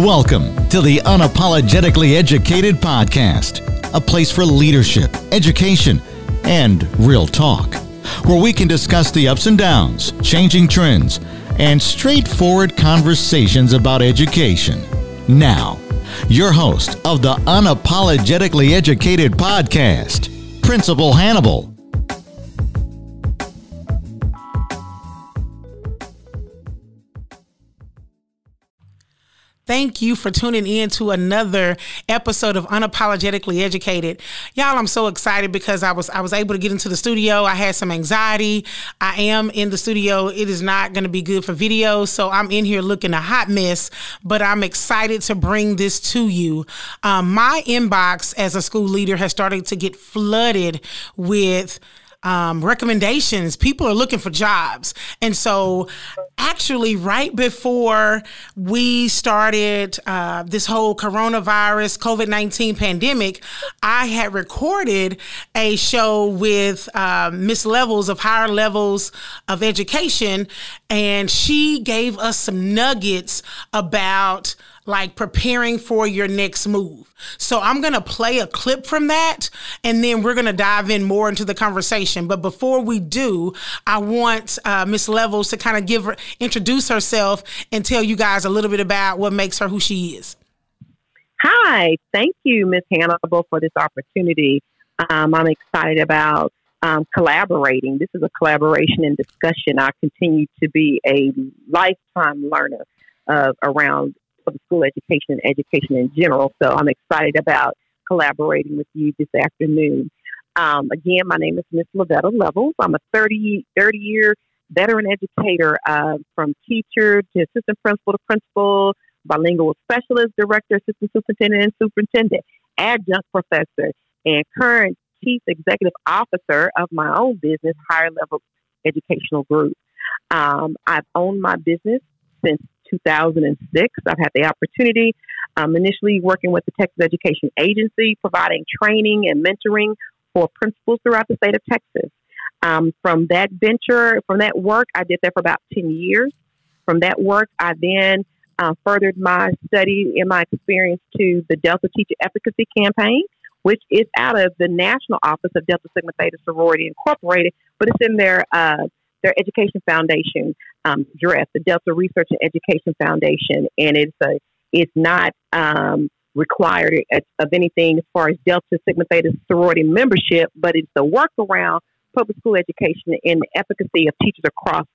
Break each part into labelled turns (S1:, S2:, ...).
S1: Welcome to the Unapologetically Educated Podcast, a place for leadership, education, and real talk, where we can discuss the ups and downs, changing trends, and straightforward conversations about education. Now, your host of the Unapologetically Educated Podcast, Principal Hannible.
S2: Thank you for tuning in to another episode of Unapologetically Educated. Y'all, I'm so excited because I was I was able to get into the studio. I had some anxiety. I am in the studio. It is not going to be good for video, so I'm in here looking a hot mess, but I'm excited to bring this to you. Um, my inbox as a school leader has started to get flooded with um, recommendations. People are looking for jobs. And so, actually, right before we started uh, this whole coronavirus, COVID 19 pandemic, I had recorded a show with uh, Miss Levels of Higher Levels of Education. And she gave us some nuggets about like preparing for your next move. So I'm going to play a clip from that and then we're going to dive in more into the conversation. But before we do, I want uh, Miss Levels to kind of give her, introduce herself and tell you guys a little bit about what makes her who she is.
S3: Hi, thank you, Miss Hannible, for this opportunity. Um, I'm excited about um, collaborating. This is a collaboration and discussion. I continue to be a lifetime learner uh, around for school education and education in general. So I'm excited about collaborating with you this afternoon. Um, again, my name is Miss Lavetta Levels. I'm a 30, 30 year veteran educator uh, from teacher to assistant principal to principal, bilingual specialist, director, assistant superintendent, and superintendent, adjunct professor, and current chief executive officer of my own business, Higher Level Educational Group. Um, I've owned my business since 2006. I've had the opportunity, um, initially working with the Texas Education Agency, providing training and mentoring for principals throughout the state of Texas. Um, from that venture, from that work, I did that for about 10 years. From that work, I then uh, furthered my study and my experience to the Delta Teacher Efficacy Campaign, which is out of the National Office of Delta Sigma Theta Sorority Incorporated, but it's in their uh, their education foundation um, dress, the Delta Research and Education Foundation, and it's a it's not um, required of anything as far as Delta Sigma Theta sorority membership, but it's the work around public school education and the efficacy of teachers across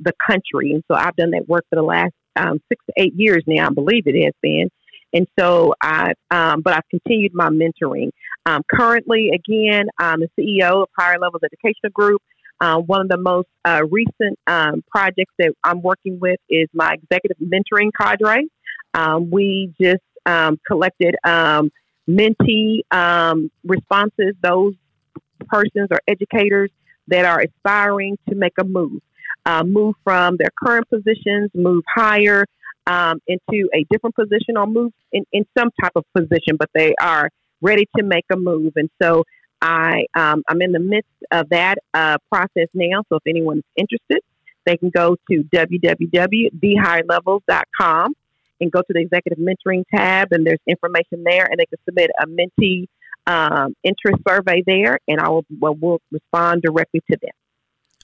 S3: the country. And so I've done that work for the last um, six to eight years now, I believe it has been. And so I, um, but I've continued my mentoring. Um, currently, again, I'm the CEO of Higher Levels Educational Group. Uh, one of the most uh, recent um, projects that I'm working with is my executive mentoring cadre. Um, we just um, collected um, mentee um, responses, those persons or educators that are aspiring to make a move, uh, move from their current positions, move higher um, into a different position, or move in, in some type of position, but they are ready to make a move. And so I um, I'm in the midst of that uh, process now. So if anyone is interested, they can go to www.thehighLevels.com and go to the executive mentoring tab, and there's information there, and they can submit a mentee um, interest survey there, and I will will respond directly to them.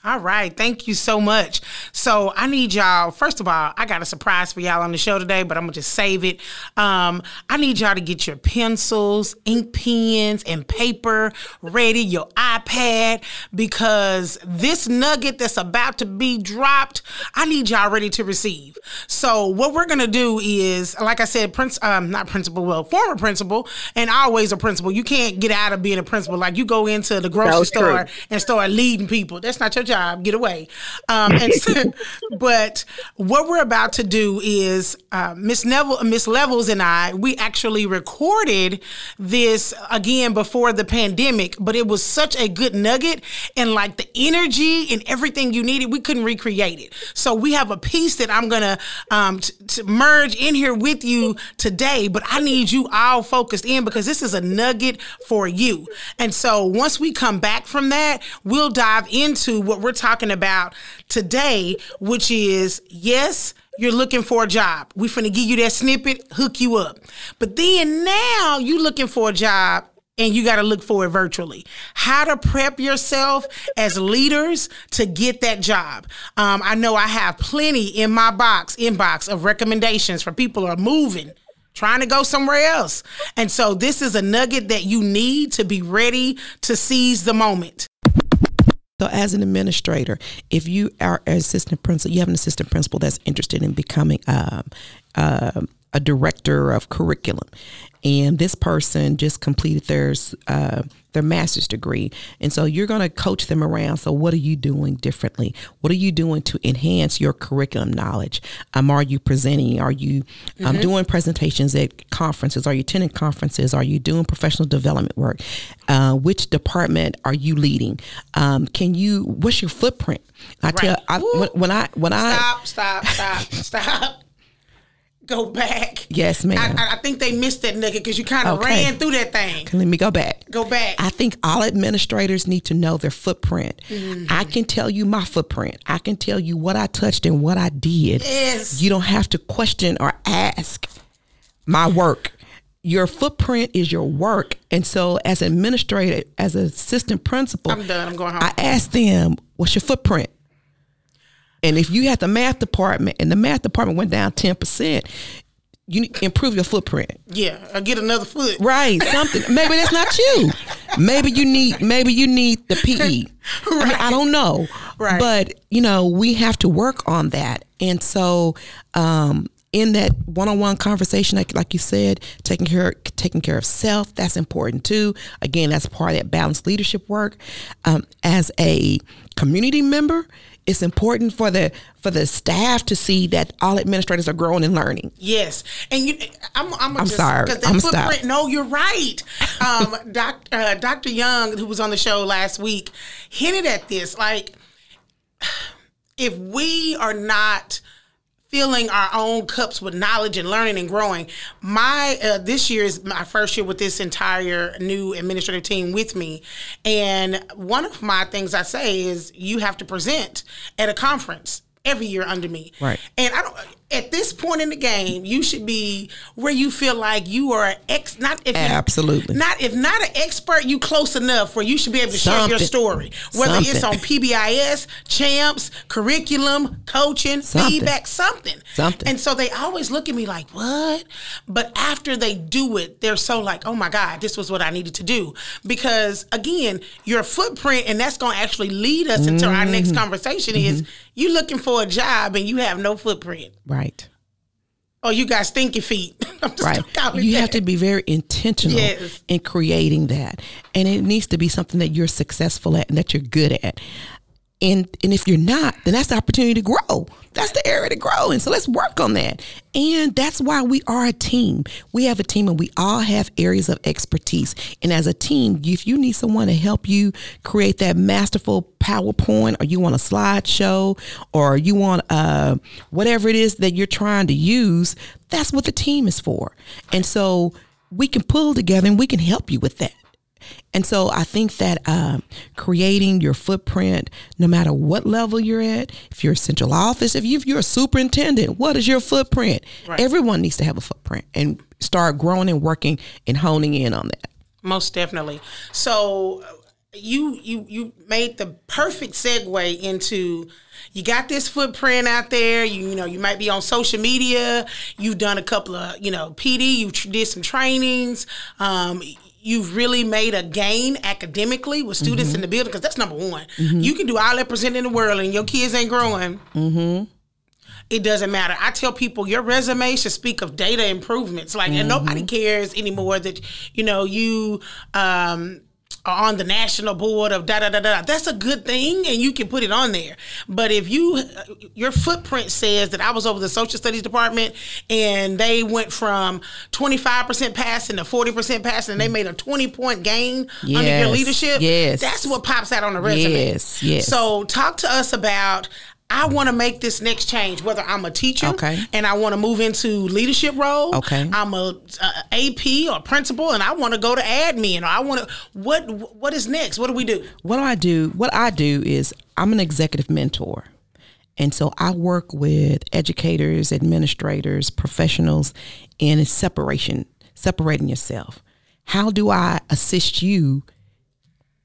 S2: All right. Thank you so much. So I need y'all, first of all, I got a surprise for y'all on the show today, but I'm going to just save it. Um, I need y'all to get your pencils, ink pens, and paper ready, your iPad, because this nugget that's about to be dropped, I need y'all ready to receive. So what we're going to do is, like I said, Prince, um, not principal, well, former principal, and always a principal. You can't get out of being a principal. Like you go into the grocery store true. and start leading people. That's not your job, get away. Um, so, but what we're about to do is uh, Miss Neville, Miss Levels, and I, we actually recorded this again before the pandemic, but it was such a good nugget and like the energy and everything you needed, we couldn't recreate it. So we have a piece that I'm gonna um, t- t- merge in here with you today, but I need you all focused in because this is a nugget for you. And so once we come back from that, we'll dive into what we're talking about today, which is yes, you're looking for a job. We finna give you that snippet, hook you up. But then now you're looking for a job and you got to look for it virtually. How to prep yourself as leaders to get that job. Um, I know I have plenty in my box inbox of recommendations for people who are moving. Trying to go somewhere else. And so, this is a nugget that you need to be ready to seize the moment.
S4: So, as an administrator, if you are an assistant principal, you have an assistant principal that's interested in becoming um, uh, a director of curriculum, and this person just completed their uh, their master's degree, and so you're going to coach them around. So, what are you doing differently? What are you doing to enhance your curriculum knowledge? Um, are you presenting? Are you um, mm-hmm. doing presentations at conferences? Are you attending conferences? Are you doing professional development work? Uh, which department are you leading? Um, can you? What's your footprint? I right. tell I, when, when I when
S2: I stop stop stop stop go back.
S4: Yes, ma'am.
S2: I, I think they missed that nugget because you kind of okay. ran through that thing.
S4: Let me go back.
S2: Go back.
S4: I think all administrators need to know their footprint. Mm-hmm. I can tell you my footprint. I can tell you what I touched and what I did.
S2: Yes.
S4: You don't have to question or ask my work. Your footprint is your work. And so as administrator, as assistant principal,
S2: I'm done. I'm going home.
S4: I ask them, what's your footprint? And if you had the math department and the math department went down 10%, you improve your footprint.
S2: Yeah, or get another foot.
S4: Right, something. maybe that's not you. Maybe you need maybe you need the PE. right. I mean, I don't know.
S2: Right.
S4: But, you know, we have to work on that. And so um, in that one-on-one conversation like, like you said taking care taking care of self that's important too again that's part of that balanced leadership work um, as a community member it's important for the for the staff to see that all administrators are growing and learning.
S2: Yes, and you, I'm, I'm,
S4: I'm
S2: just,
S4: sorry. I'm sorry.
S2: No, you're right. Um, Doc, uh, Dr. Young, who was on the show last week, hinted at this. Like, if we are not filling our own cups with knowledge and learning and growing. My uh, this year is my first year with this entire new administrative team with me, and one of my things I say is you have to present at a conference every year under me.
S4: Right.
S2: And I don't at this point in the game, you should be where you feel like you are an ex not if
S4: absolutely
S2: not if not an expert, you close enough where you should be able to Something. share your story. Whether something. it's on PBIS, champs, curriculum, coaching, something. feedback, something.
S4: Something.
S2: And so they always look at me like, what? But after they do it, they're so like, oh my God, this was what I needed to do. Because again, your footprint, and that's gonna actually lead us into mm-hmm. our next mm-hmm. conversation mm-hmm. is you looking for a job and you have no footprint.
S4: Right.
S2: Oh, you got stinky feet.
S4: right. You that. have to be very intentional yes. in creating that. And it needs to be something that you're successful at and that you're good at. And and if you're not, then that's the opportunity to grow. That's the area to grow. And so let's work on that. And that's why we are a team. We have a team and we all have areas of expertise. And as a team, if you need someone to help you create that masterful PowerPoint or you want a slideshow or you want uh, whatever it is that you're trying to use, that's what the team is for. And so we can pull together and we can help you with that. And so I think that um, creating your footprint, no matter what level you're at, if you're a central office, if, you, you're a superintendent, what is your footprint? Right. Everyone needs to have a footprint and start growing and working and honing in on that.
S2: Most definitely. So you you you made the perfect segue into you got this footprint out there you, you know you might be on social media you've done a couple of you know pd you did some trainings um, you've really made a gain academically with students mm-hmm. in the building because that's number one. Mm-hmm. You can do all that present in the world and your kids ain't growing.
S4: Mm-hmm.
S2: It doesn't matter. I tell people your resume should speak of data improvements. Like, and nobody mm-hmm. cares anymore that you know you um, are on the national board of da da da da. That's a good thing, and you can put it on there. But if you uh, your footprint says that I was over the social studies department and they went from twenty five percent passing to forty percent passing, and they made a twenty point gain yes, under your leadership.
S4: Yes,
S2: that's what pops out on the resume.
S4: Yes, yes.
S2: So talk to us about I want to make this next change, whether I'm a teacher
S4: okay.
S2: and I want to move into leadership role.
S4: Okay.
S2: I'm a, uh, a AP or principal and I want to go to admin or I want to, what, what is next? What do we do?
S4: What do I do? What I do is I'm an executive mentor. And so I work with educators, administrators, professionals in separation, separating yourself. How do I assist you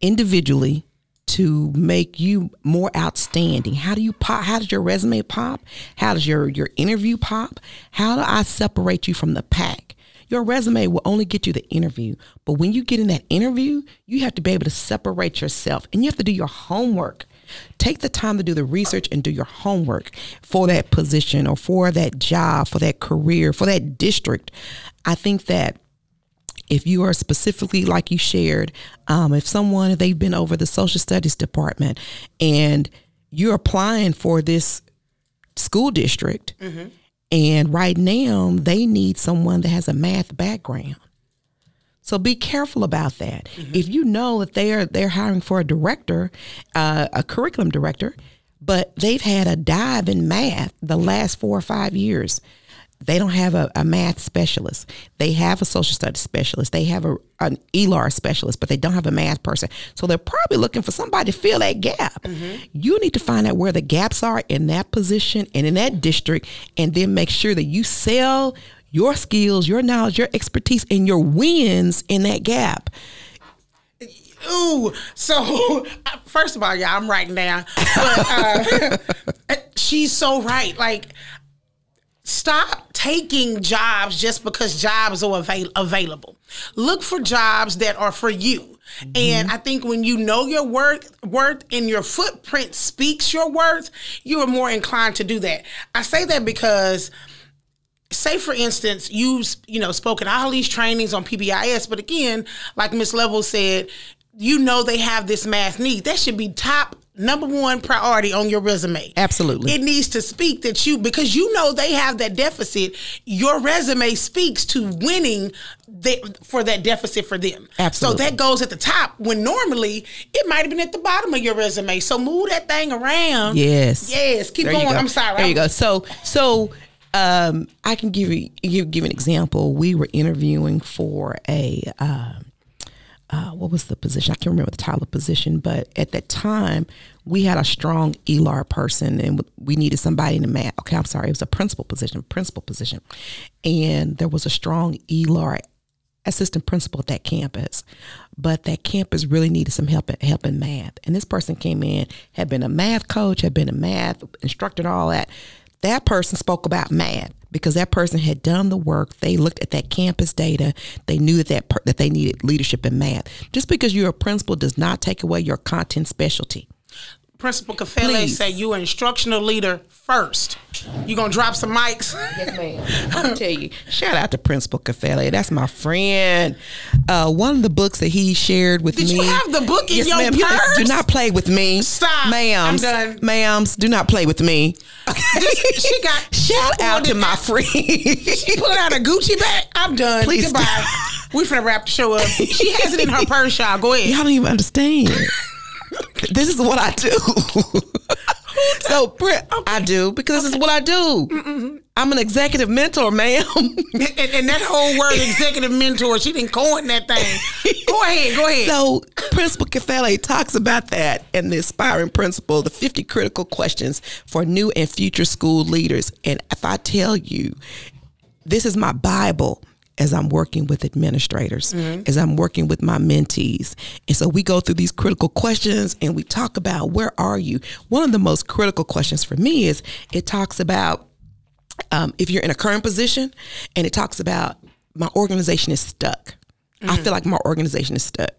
S4: individually to make you more outstanding? How do you pop? How does your resume pop? How does your your interview pop? How do I separate you from the pack? Your resume will only get you the interview, but when you get in that interview, you have to be able to separate yourself and you have to do your homework. Take the time to do the research and do your homework for that position or for that job, for that career, for that district. I think that if you are specifically like you shared, um, if someone if they've been over the social studies department and you're applying for this school district, mm-hmm. and right now they need someone that has a math background. So be careful about that. Mm-hmm. If you know that they're they're hiring for a director, uh, a curriculum director, but they've had a dive in math the last four or five years, they don't have a, a, math specialist. They have a social studies specialist. They have a, an ELAR specialist, but they don't have a math person. So they're probably looking for somebody to fill that gap. Mm-hmm. You need to find out where the gaps are in that position and in that district, and then make sure that you sell your skills, your knowledge, your expertise, and your wins in that gap.
S2: Ooh, so first of all, yeah, I'm writing down. But, uh, she's so right. Like, stop taking jobs just because jobs are avail- available. Look for jobs that are for you. Mm-hmm. And I think when you know your worth, worth and your footprint speaks your worth, you are more inclined to do that. I say that because say for instance you've you know spoken all these trainings on pbis but again like miss level said you know they have this mass need that should be top number one priority on your resume.
S4: Absolutely.
S2: It needs to speak that you because you know they have that deficit. Your resume speaks to winning the, for that deficit for them.
S4: Absolutely.
S2: So that goes at the top when normally it might have been at the bottom of your resume. So move that thing around.
S4: Yes.
S2: Yes. Keep there going. Go. I'm sorry.
S4: There you go. So so um, I can give you give, give an example. We were interviewing for a um, uh, what was the position? I can't remember the title of position, but at that time we had a strong ELAR person and we needed somebody in the math. Okay, I'm sorry, it was a principal position, principal position, and there was a strong ELAR assistant principal at that campus. But that campus really needed some help help in math. And this person came in, had been a math coach, had been a math instructor, all that. That person spoke about math because that person had done the work. They looked at that campus data. They knew that that, per, that they needed leadership in math. Just because you're a principal does not take away your content specialty.
S2: Principal Kafele said you are instructional leader first. You gonna drop some mics?
S4: Yes, ma'am. I'm gonna tell you. Shout out to Principal Kafele. That's my friend. Uh, one of the books that he shared with
S2: Did
S4: me.
S2: Did you have the book in
S4: yes,
S2: your
S4: ma'am.
S2: purse?
S4: Do not play with me.
S2: Stop.
S4: Ma'ams.
S2: I'm done.
S4: Ma'ams, do not play with me.
S2: This, she got
S4: shout out to my friend.
S2: she pulled out a Gucci bag. I'm done.
S4: Please
S2: Goodbye. we finna wrap the show up. She has it in her purse, y'all. Go ahead.
S4: Y'all don't even understand this is what I do. so, okay. I do because okay. this is what I do. Mm-mm. I'm an executive mentor, ma'am.
S2: and, and, that whole word, executive mentor, she didn't coin that thing. Go ahead, go ahead.
S4: So, Principal Kafele talks about that in the Aspiring Principal, the 50 critical questions for new and future school leaders. And if I tell you, this is my Bible as I'm working with administrators, mm-hmm. as I'm working with my mentees. And so we go through these critical questions and we talk about where are you? One of the most critical questions for me is it talks about um, if you're in a current position and it talks about my organization is stuck. Mm-hmm. I feel like my organization is stuck.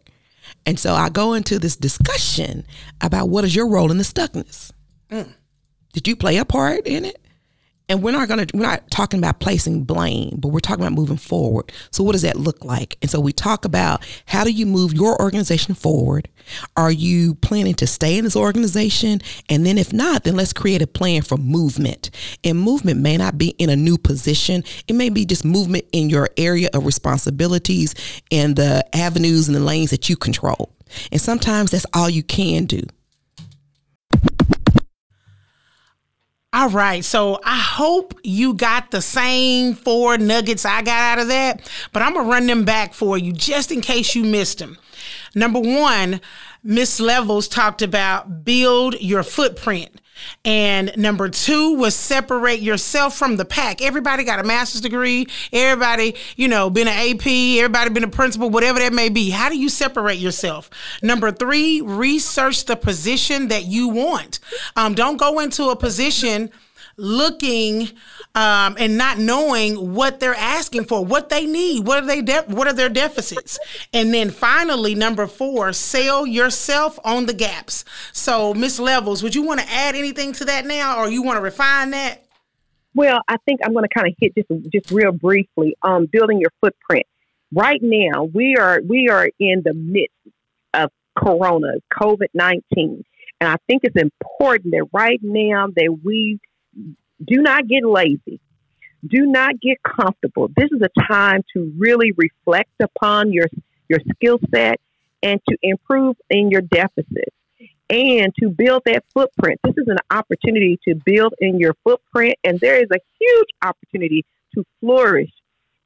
S4: And so I go into this discussion about what is your role in the stuckness? Mm. Did you play a part in it? And we're not going to we're not talking about placing blame but we're talking about moving forward. So what does that look like? And so we talk about how do you move your organization forward? Are you planning to stay in this organization? And then if not then let's create a plan for movement. And movement may not be in a new position. It may be just movement in your area of responsibilities and the avenues and the lanes that you control. And sometimes that's all you can do
S2: All right. So I hope you got the same four nuggets I got out of that, but I'm going to run them back for you just in case you missed them. Number one, Miss Levels talked about build your footprint. And number two was separate yourself from the pack. Everybody got a master's degree. Everybody, you know, been an AP. Everybody been a principal, whatever that may be. How do you separate yourself? Number three, research the position that you want. Um, don't go into a position looking um, and not knowing what they're asking for, what they need, what are they de- what are their deficits, and then finally number four, sell yourself on the gaps. So, Miss Levels, would you want to add anything to that now, or you want to refine that?
S3: Well, I think I'm going to kind of hit this just real briefly. Um, building your footprint. Right now, we are we are in the midst of Corona, COVID nineteen, and I think it's important that right now that we do not get lazy. Do not get comfortable. This is a time to really reflect upon your your skill set and to improve in your deficits and to build that footprint. This is an opportunity to build in your footprint, and there is a huge opportunity to flourish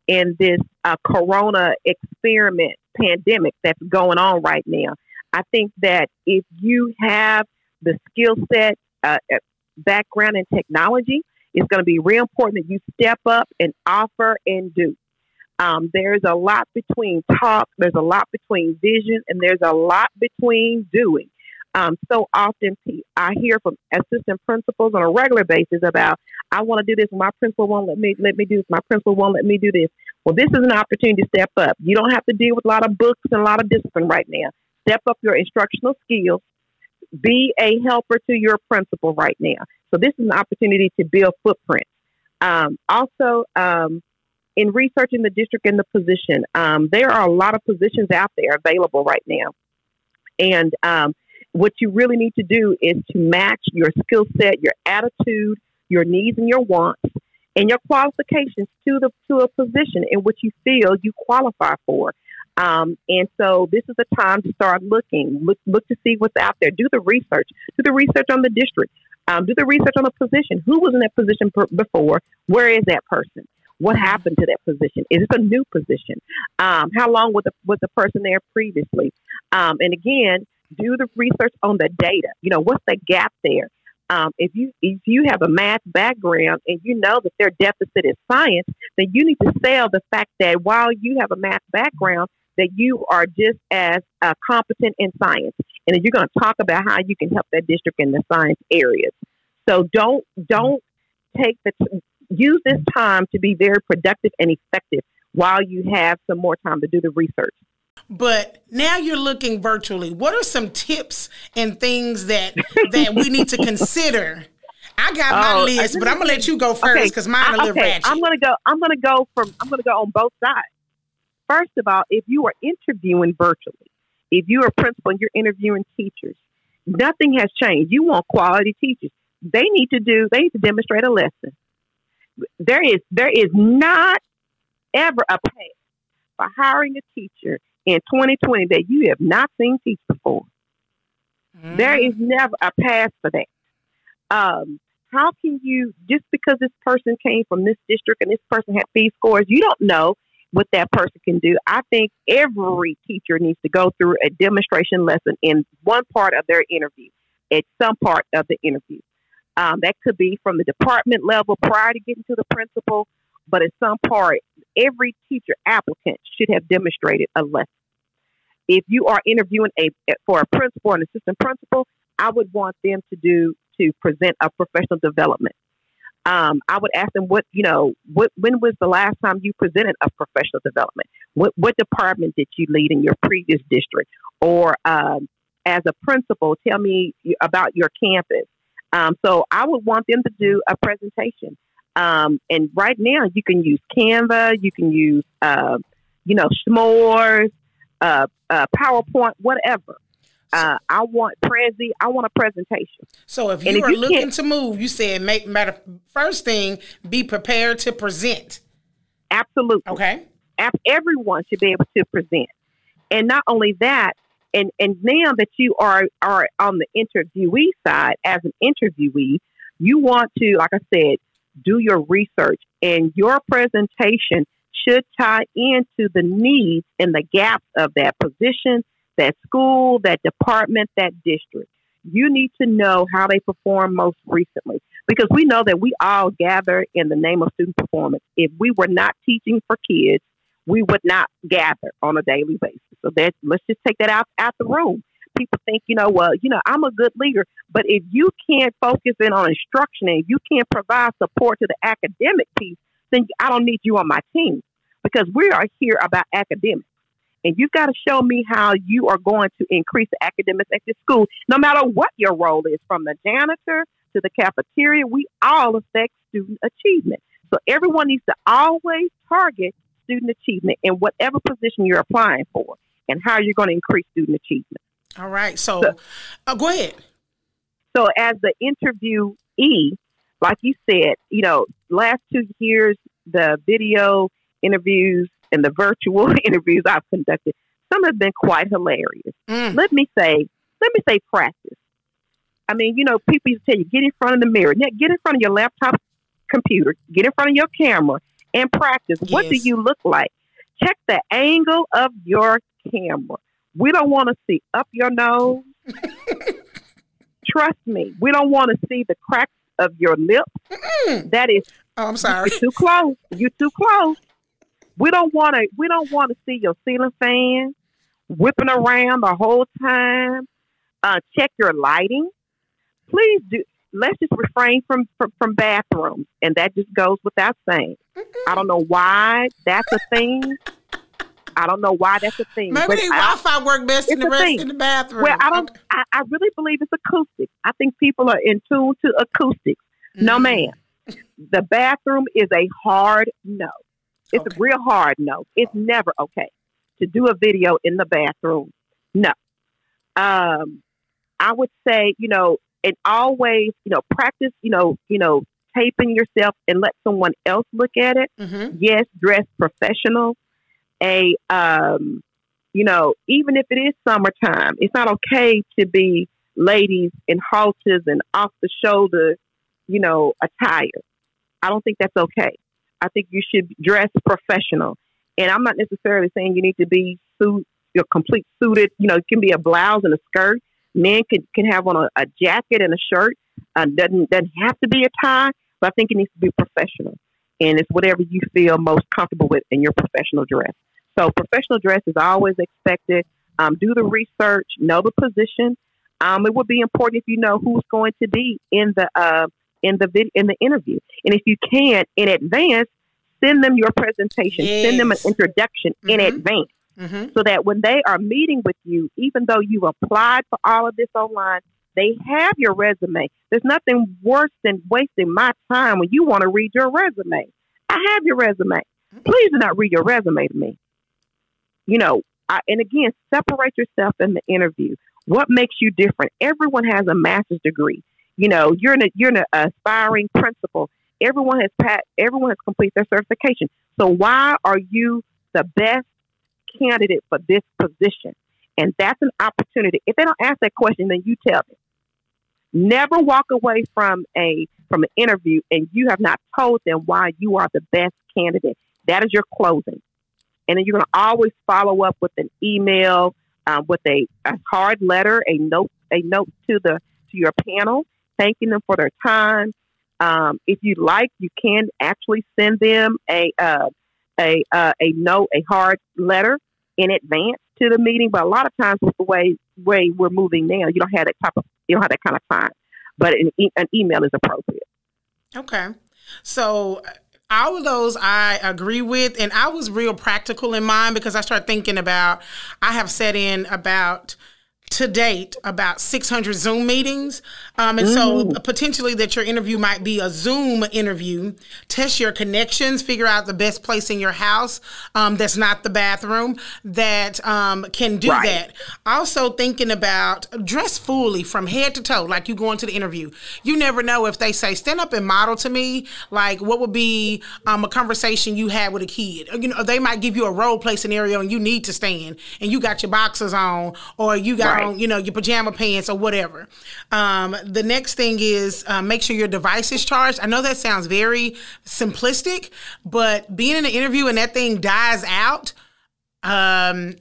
S3: in this uh, corona experiment pandemic that's going on right now. I think that if you have the skill set, uh, background in technology, it's going to be real important that you step up and offer and do. Um, there's a lot between talk, there's a lot between vision, and there's a lot between doing. Um, so often I hear from assistant principals on a regular basis about, I want to do this. My principal won't let me let me do this. My principal won't let me do this. Well, this is an opportunity to step up. You don't have to deal with a lot of books and a lot of discipline right now. Step up your instructional skills be a helper to your principal right now. So this is an opportunity to build footprint. Um, also, um, in researching the district and the position, um, there are a lot of positions out there available right now. And um, what you really need to do is to match your skill set, your attitude, your needs and your wants, and your qualifications to the to a position in which you feel you qualify for. Um, and so this is a time to start looking, look, look to see what's out there. Do the research. Do the research on the district. Um, do the research on the position. Who was in that position per- before? Where is that person? What happened to that position? Is it a new position? Um, how long was the, was the person there previously? Um, and again, do the research on the data. You know, what's the gap there? Um, if you if you have a math background and you know that their deficit is science, then you need to sell the fact that while you have a math background, that you are just as uh, competent in science, and that you're going to talk about how you can help that district in the science areas. So don't don't take the t- use this time to be very productive and effective while you have some more time to do the research.
S2: But now you're looking virtually. What are some tips and things that that we need to consider? I got my oh, list, but I'm gonna let you go first because okay, mine are a little okay, ratchet.
S3: I'm gonna go. I'm gonna go from. I'm gonna go on both sides. First of all, if you are interviewing virtually, if you're a principal and you're interviewing teachers, nothing has changed. You want quality teachers. They need to do, they need to demonstrate a lesson. There is there is not ever a path for hiring a teacher in 2020 that you have not seen teach before. Mm-hmm. There is never a path for that. Um, how can you just because this person came from this district and this person had these scores, you don't know what that person can do. I think every teacher needs to go through a demonstration lesson in one part of their interview, at some part of the interview. Um, that could be from the department level prior to getting to the principal, but at some part, every teacher applicant should have demonstrated a lesson. If you are interviewing a for a principal or an assistant principal, I would want them to do to present a professional development um, I would ask them what you know. What when was the last time you presented a professional development? What what department did you lead in your previous district? Or um, as a principal, tell me about your campus. Um, so I would want them to do a presentation. Um, and right now, you can use Canva, you can use uh, you know S'mores, uh, uh, PowerPoint, whatever. Uh, I want Prezi. I want a presentation.
S2: So if you and are if you looking to move, you said make matter first thing be prepared to present.
S3: Absolutely.
S2: Okay.
S3: Everyone should be able to present, and not only that, and and now that you are are on the interviewee side as an interviewee, you want to, like I said, do your research, and your presentation should tie into the needs and the gaps of that position that school, that department, that district. You need to know how they perform most recently because we know that we all gather in the name of student performance. If we were not teaching for kids, we would not gather on a daily basis. So that let's just take that out out the room. People think, you know, well, you know, I'm a good leader, but if you can't focus in on instruction and you can't provide support to the academic piece, then I don't need you on my team because we are here about academics. And you've got to show me how you are going to increase the academics at your school, no matter what your role is, from the janitor to the cafeteria. We all affect student achievement. So everyone needs to always target student achievement in whatever position you're applying for and how you're going to increase student achievement.
S2: All right. So, so uh, go ahead.
S3: So, as the interviewee, like you said, you know, last two years, the video interviews and the virtual interviews I've conducted, some have been quite hilarious. Mm. Let me say, let me say practice. I mean, you know, people used to tell you, get in front of the mirror, get in front of your laptop computer, get in front of your camera and practice. Yes. What do you look like? Check the angle of your camera. We don't want to see up your nose. Trust me, we don't want to see the cracks of your lips. Mm. That is,
S2: oh, I'm sorry,
S3: you're too close. You're too close. We don't want to. We don't want to see your ceiling fan whipping around the whole time. Uh, check your lighting. Please do. Let's just refrain from, from, from bathrooms, and that just goes without saying. I don't know why that's a thing. I don't know why that's a thing.
S2: Maybe the Wi-Fi work best in the rest thing. in the bathroom.
S3: Well, I don't. I, I, really believe it's acoustic. I think people are in tune to acoustics. Mm-hmm. No, man. The bathroom is a hard no. It's okay. a real hard no. It's never okay to do a video in the bathroom. No. Um, I would say, you know, and always, you know, practice, you know, you know, taping yourself and let someone else look at it. Mm-hmm. Yes, dress professional. A, um, you know, even if it is summertime, it's not okay to be ladies in halters and off the shoulder, you know, attire. I don't think that's okay. I think you should dress professional. And I'm not necessarily saying you need to be suit, your complete suited. You know, it can be a blouse and a skirt. Men can can have on a, a jacket and a shirt. Uh, doesn't doesn't have to be a tie, but I think it needs to be professional. And it's whatever you feel most comfortable with in your professional dress. So professional dress is always expected. Um, do the research, know the position. Um, it would be important if you know who's going to be in the uh, in the vid- in the interview. And if you can in advance, send them your presentation, yes. send them an introduction mm-hmm. in advance. Mm-hmm. So that when they are meeting with you, even though you applied for all of this online, they have your resume. There's nothing worse than wasting my time when you want to read your resume. I have your resume. Mm-hmm. Please do not read your resume to me. You know, I, and again, separate yourself in the interview. What makes you different? Everyone has a master's degree. You know, you're an you're an aspiring principal. Everyone has pat. Everyone has completed their certification. So why are you the best candidate for this position? And that's an opportunity. If they don't ask that question, then you tell them. Never walk away from a from an interview and you have not told them why you are the best candidate. That is your closing. And then you're going to always follow up with an email, um, with a, a hard letter, a note, a note to the to your panel, thanking them for their time. Um, if you like, you can actually send them a uh, a uh, a note, a hard letter in advance to the meeting. But a lot of times, with the way way we're moving now, you don't have that type of you don't have that kind of time. But an, e- an email is appropriate.
S2: Okay, so all of those I agree with, and I was real practical in mind because I started thinking about I have set in about to date about 600 Zoom meetings. Um, and mm-hmm. so potentially that your interview might be a Zoom interview. Test your connections, figure out the best place in your house um, that's not the bathroom that um, can do right. that. Also thinking about dress fully from head to toe, like you go into the interview. You never know if they say, stand up and model to me, like what would be um, a conversation you had with a kid. You know, they might give you a role play scenario and you need to stand and you got your boxers on or you got right. On, you know, your pajama pants or whatever. Um, the next thing is uh, make sure your device is charged. I know that sounds very simplistic, but being in an interview and that thing dies out, um,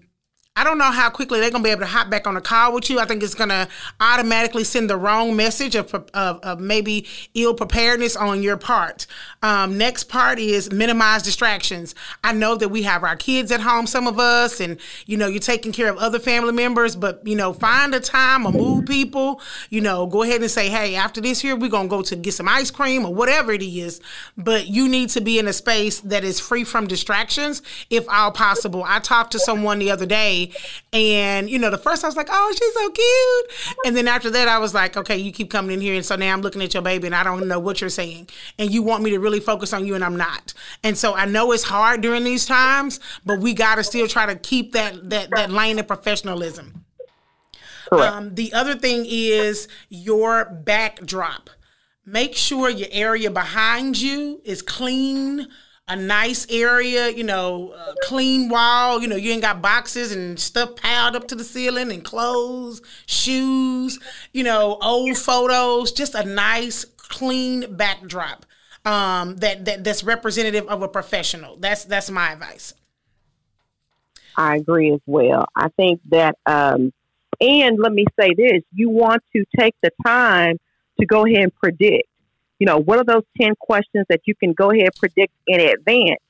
S2: I don't know how quickly they're to be able to hop back on a call with you. I think it's to automatically send the wrong message of, of, of maybe ill preparedness on your part. Um, next part is minimize distractions. I know that we have our kids at home, some of us, and you know, you're taking care of other family members, but you know, find a time or move people, you know, go ahead and say, hey, after this here, we're to go to get some ice cream or whatever it is. But you need to be in a space that is free from distractions if all possible. I talked to someone the other day and, you know, the first I was like, oh, she's so cute. And then after that, I was like, okay, you keep coming in here. And so now I'm looking at your baby and I don't know what you're saying. And you want me to really focus on you and I'm not. And so I know it's hard during these times, but we got to still try to keep that, that, that lane of professionalism. Um, the other thing is your backdrop. Make sure your area behind you is clean, a nice area, you know, clean wall. You know, you ain't got boxes and stuff piled up to the ceiling and clothes, shoes, you know, old photos. Just a nice, clean backdrop um, that, that that's representative of a professional. That's that's my advice.
S3: I agree as well. I think that, um, and let me say this: you want to take the time to go ahead and predict you know, what are those 10 questions that you can go ahead predict in advance?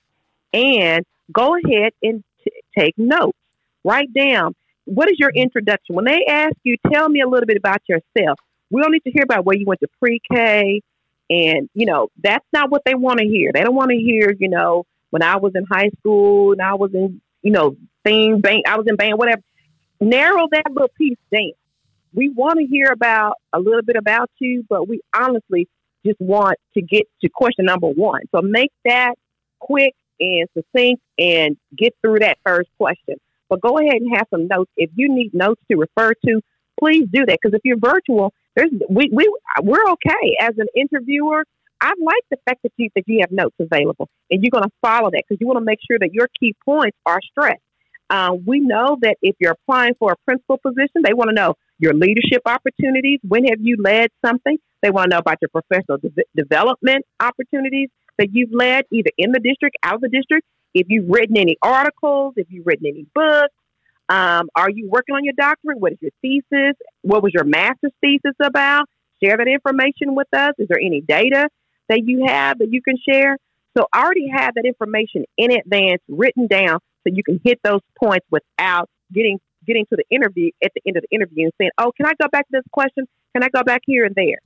S3: And go ahead and t- take notes. Write down what is your introduction? When they ask you, tell me a little bit about yourself. We don't need to hear about where you went to pre K. And, you know, that's not what they want to hear. They don't want to hear, you know, when I was in high school and I was in, you know, thing, bank, I was in band, whatever. Narrow that little piece down. We want to hear about a little bit about you, but we honestly just want to get to question number one. So make that quick and succinct and get through that first question. But go ahead and have some notes. If you need notes to refer to, please do that. Because if you're virtual, there's we, we we're okay as an interviewer. I like the fact that you that you have notes available and you're going to follow that because you want to make sure that your key points are stressed. Uh, we know that if you're applying for a principal position, they want to know your leadership opportunities. When have you led something? They want to know about your professional de- development opportunities that you've led either in the district, out of the district. If you've written any articles, if you've written any books, um, are you working on your doctorate? What is your thesis? What was your master's thesis about? Share that information with us. Is there any data that you have that you can share? So I already have that information in advance written down so you can hit those points without getting getting to the interview at the end of the interview and saying, "Oh, can I go back to this question? Can I go back here and there?"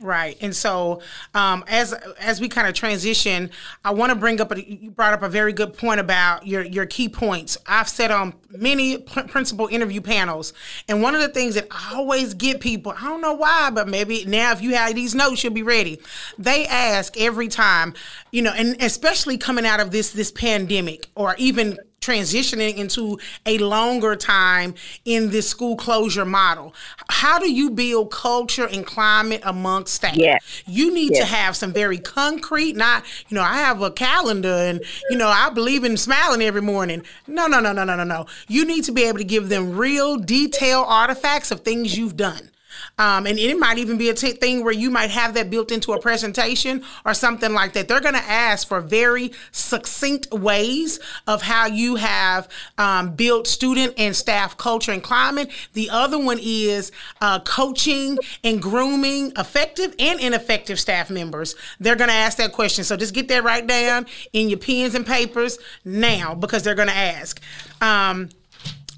S2: Right, and so um, as as we kind of transition, I want to bring up. A, you brought up a very good point about your your key points. I've said on many principal interview panels, and one of the things that I always get people, I don't know why, but maybe now if you have these notes, you'll be ready. They ask every time, you know, and especially coming out of this this pandemic, or even transitioning into a longer time in this school closure model. How do you build culture and climate amongst staff?
S3: Yeah.
S2: You need to have some very concrete, not, you know, I have a calendar and, you know, I believe in smiling every morning. No, no, no, no, no, no, no. You need to be able to give them real detailed artifacts of things you've done. Um, and it might even be a t- thing where you might have that built into a presentation or something like that. They're going to ask for very succinct ways of how you have um, built student and staff culture and climate. The other one is uh, coaching and grooming effective and ineffective staff members. They're going to ask that question. So just get that right down in your pens and papers now because they're going to ask. Um,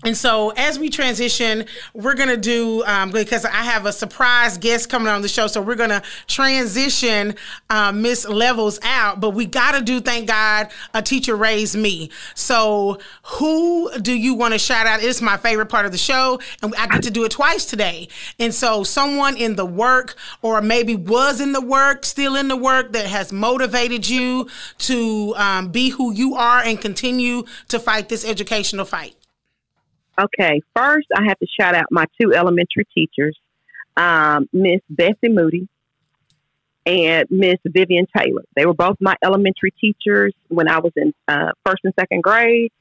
S2: and so, as we transition, we're going to do, um, because I have a surprise guest coming on the show. So, we're going to transition uh, Miss Levels out, but we got to do, thank God, a teacher raised me. So, who do you want to shout out? It's my favorite part of the show, and I get to do it twice today. And so, someone in the work, or maybe was in the work, still in the work, that has motivated you to um, be who you are and continue to fight this educational fight.
S3: Okay, first I have to shout out my two elementary teachers, um, Miss Bessie Moody and Miss Vivian Taylor. They were both my elementary teachers when I was in uh, first and second grade,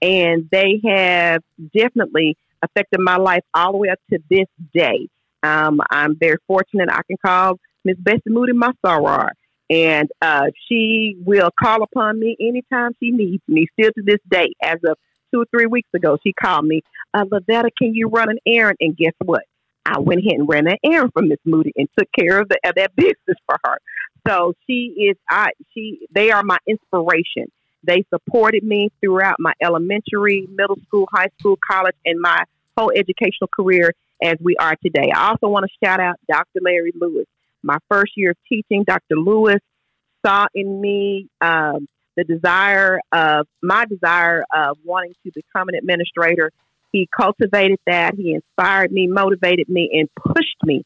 S3: and they have definitely affected my life all the way up to this day. Um, I'm very fortunate I can call Miss Bessie Moody my soror, and uh, she will call upon me anytime she needs me, still to this day, as of two or three weeks ago, she called me, uh, Lavetta, can you run an errand? And guess what? I went ahead and ran an errand for Miss Moody and took care of, the, of that business for her. So she is, I, she, they are my inspiration. They supported me throughout my elementary, middle school, high school, college, and my whole educational career as we are today. I also want to shout out Dr. Larry Lewis. My first year of teaching, Dr. Lewis saw in me um, the desire of my desire of wanting to become an administrator. He cultivated that. He inspired me, motivated me, and pushed me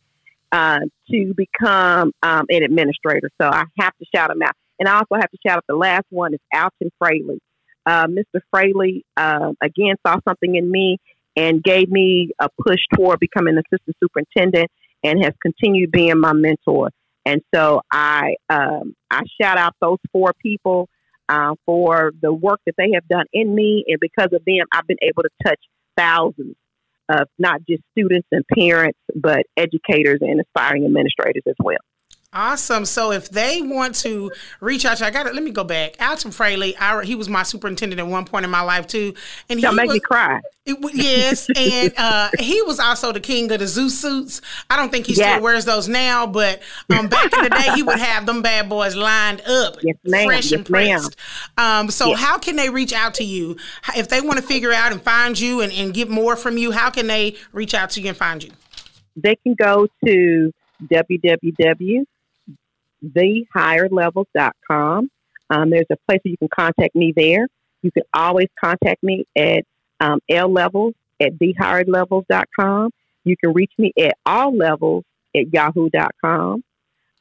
S3: uh, to become um, an administrator. So I have to shout him out. And I also have to shout out the last one is Alton Fraley. Uh, Mr. Fraley, uh, again, saw something in me and gave me a push toward becoming assistant superintendent and has continued being my mentor. And so I um, I shout out those four people uh, for the work that they have done in me, and because of them, I've been able to touch thousands of not just students and parents, but educators and aspiring administrators as well.
S2: Awesome. So if they want to reach out to, I got to let me go back. Alton Fraley, I, he was my superintendent at one point in my life too,
S3: and he make was, me cry.
S2: It, yes, and uh, he was also the king of the zoot suits. I don't think he yes. still wears those now, but um, back in the day, he would have them bad boys lined up,
S3: yes, fresh yes,
S2: and pressed. Um, so how can they reach out to you if they want to figure out and find you and, and get more from you? How can they reach out to you and find you?
S3: They can go to www thehigherlevels.com. Um, there's a place where you can contact me there. You can always contact me at um, L levels at thehigherlevels.com. You can reach me at all levels at yahoo.com.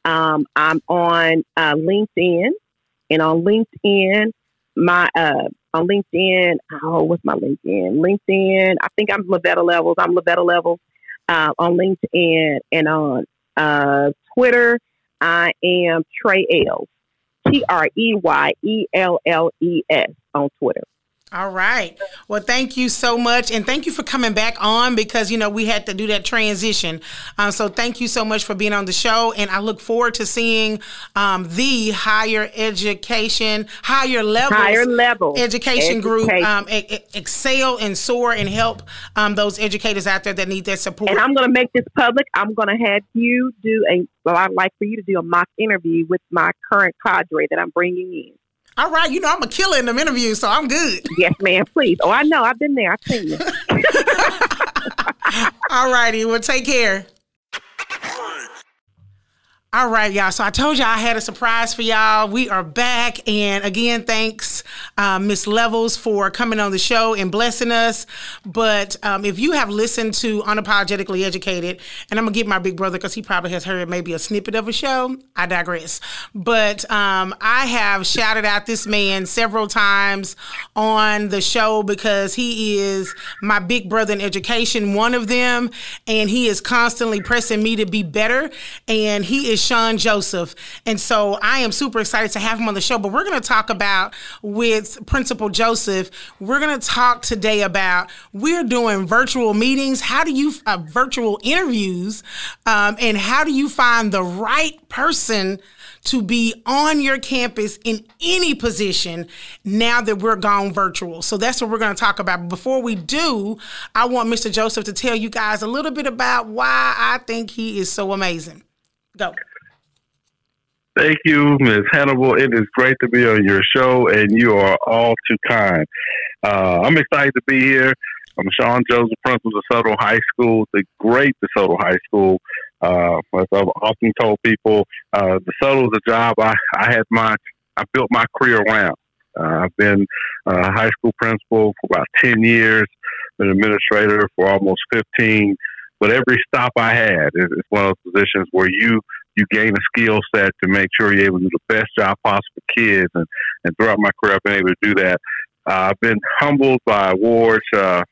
S3: Um, I'm on uh, LinkedIn, and on LinkedIn, my uh, on LinkedIn, oh, what's my LinkedIn? LinkedIn, I think I'm Levatta Levels. I'm Levatta Levels uh, on LinkedIn and on uh, Twitter. I am Trey Ells, T R E Y E L L E S on Twitter.
S2: All right. Well, thank you so much. And thank you for coming back on because, you know, we had to do that transition. Um, so thank you so much for being on the show. And I look forward to seeing um, the higher education, higher level,
S3: higher level
S2: education, education. group um, excel and soar and help um, those educators out there that need that support.
S3: And I'm going to make this public. I'm going to have you do a, well, I'd like for you to do a mock interview with my current cadre that I'm bringing in.
S2: All right, you know I'm a killer in them interviews, so I'm good.
S3: Yes, ma'am. Please. Oh, I know. I've been there. I've seen you.
S2: All righty. Well, take care. All right, y'all. So I told y'all I had a surprise for y'all. We are back. And again, thanks, um, Miss Levels, for coming on the show and blessing us. But um, if you have listened to Unapologetically Educated, and I'm going to get my big brother because he probably has heard maybe a snippet of a show. I digress. But um, I have shouted out this man several times on the show because he is my big brother in education, one of them. And he is constantly pressing me to be better. And he is Shon Joseph. And so I am super excited to have him on the show. But we're going to talk about with Principal Joseph, we're going to talk today about we're doing virtual meetings. How do you, uh, virtual interviews, um, and how do you find the right person? to be on your campus in any position now that we're gone virtual. So that's what we're going to talk about. Before we do, I want Mr. Joseph to tell you guys a little bit about why I think he is so amazing. Go.
S5: Thank you, Ms. Hannible. It is great to be on your show, and you are all too kind. Uh, I'm excited to be here. I'm Shon Joseph, principal of DeSoto High School, the great DeSoto High School. Uh, as I've often told people, uh, DeSoto is a job I, I had my, I built my career around. Uh, I've been a high school principal for about 10 years, an administrator for almost 15. But every stop I had is, is one of those positions where you you gain a skill set to make sure you're able to do the best job possible for kids. And, and throughout my career, I've been able to do that. Uh, I've been humbled by awards. Uh,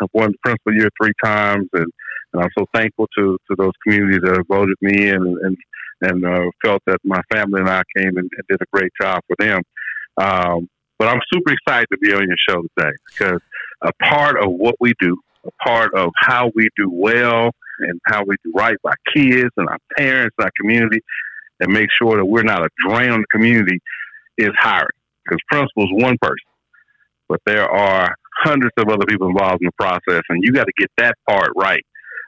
S5: I've won the principal year three times, and, and I'm so thankful to, to those communities that have voted me in and, and, and uh, felt that my family and I came and, and did a great job for them. Um, but I'm super excited to be on your show today because a part of what we do, a part of how we do well and how we do right by kids and our parents and our community and make sure that we're not a drain on the community is hiring. Because principal is one person, but there are hundreds of other people involved in the process, and you got to get that part right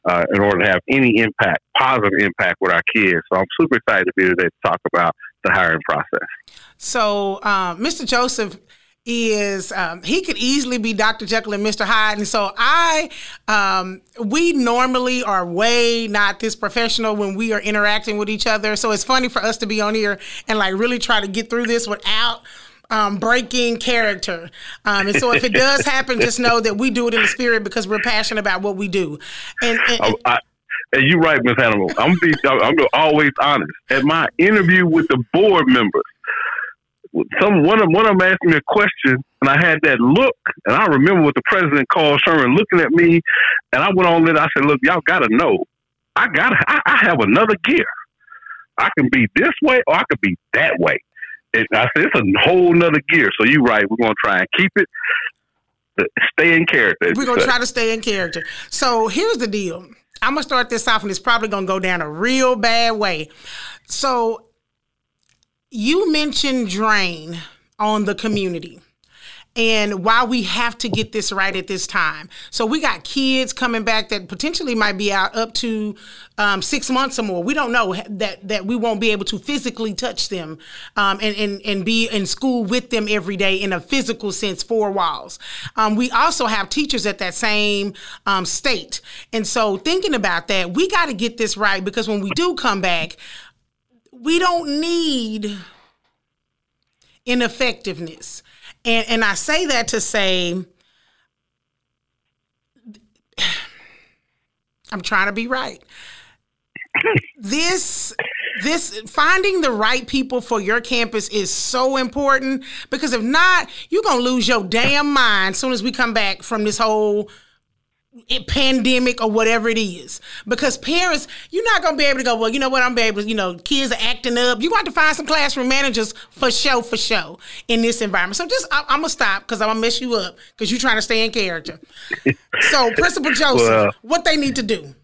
S5: uh, in order to have any impact, positive impact with our kids. So I'm super excited to be here today to talk about the hiring process.
S2: So, um, Mr. Joseph is um, he could easily be Dr. Jekyll and Mr. Hyde, and so I, um, we normally are way not this professional when we are interacting with each other. So it's funny for us to be on here and like really try to get through this without um, breaking character. Um, and so if it does happen, just know that we do it in the spirit because we're passionate about what we do. And, and,
S5: oh, I, and you're right, Miss Hannible. I'm be, I'm always honest. At my interview with the board members, some one of one of them asked me a question, and I had that look, and I remember what the president called Sherman looking at me, and I went on it. I said, "Look, y'all got to know, I got I, I have another gear. I can be this way, or I could be that way." And I said, "It's a whole nother gear." So you're right. We're gonna try and keep it, uh, stay in character.
S2: We're gonna try to stay in character. So here's the deal. I'm gonna start this off, and it's probably gonna go down a real bad way. So you mentioned drain on the community and why we have to get this right at this time. So we got kids coming back that potentially might be out up to um, six months or more. We don't know that that we won't be able to physically touch them um, and, and and be in school with them every day in a physical sense, four walls. Um, we also have teachers at that same um, state, and so thinking about that, we got to get this right because when we do come back we don't need ineffectiveness. And and I say that to say I'm trying to be right. this this finding the right people for your campus is so important because if not, you're gonna lose your damn mind as soon as we come back from this whole pandemic or whatever it is. Because parents, you're not gonna be able to go, well, you know what, I'm be able to, you know, kids are acting up. You want to find some classroom managers for show, for show in this environment. So just I, am gonna stop because I'm gonna mess you up because you're trying to stay in character. so Principal Joseph, well, what they need to do.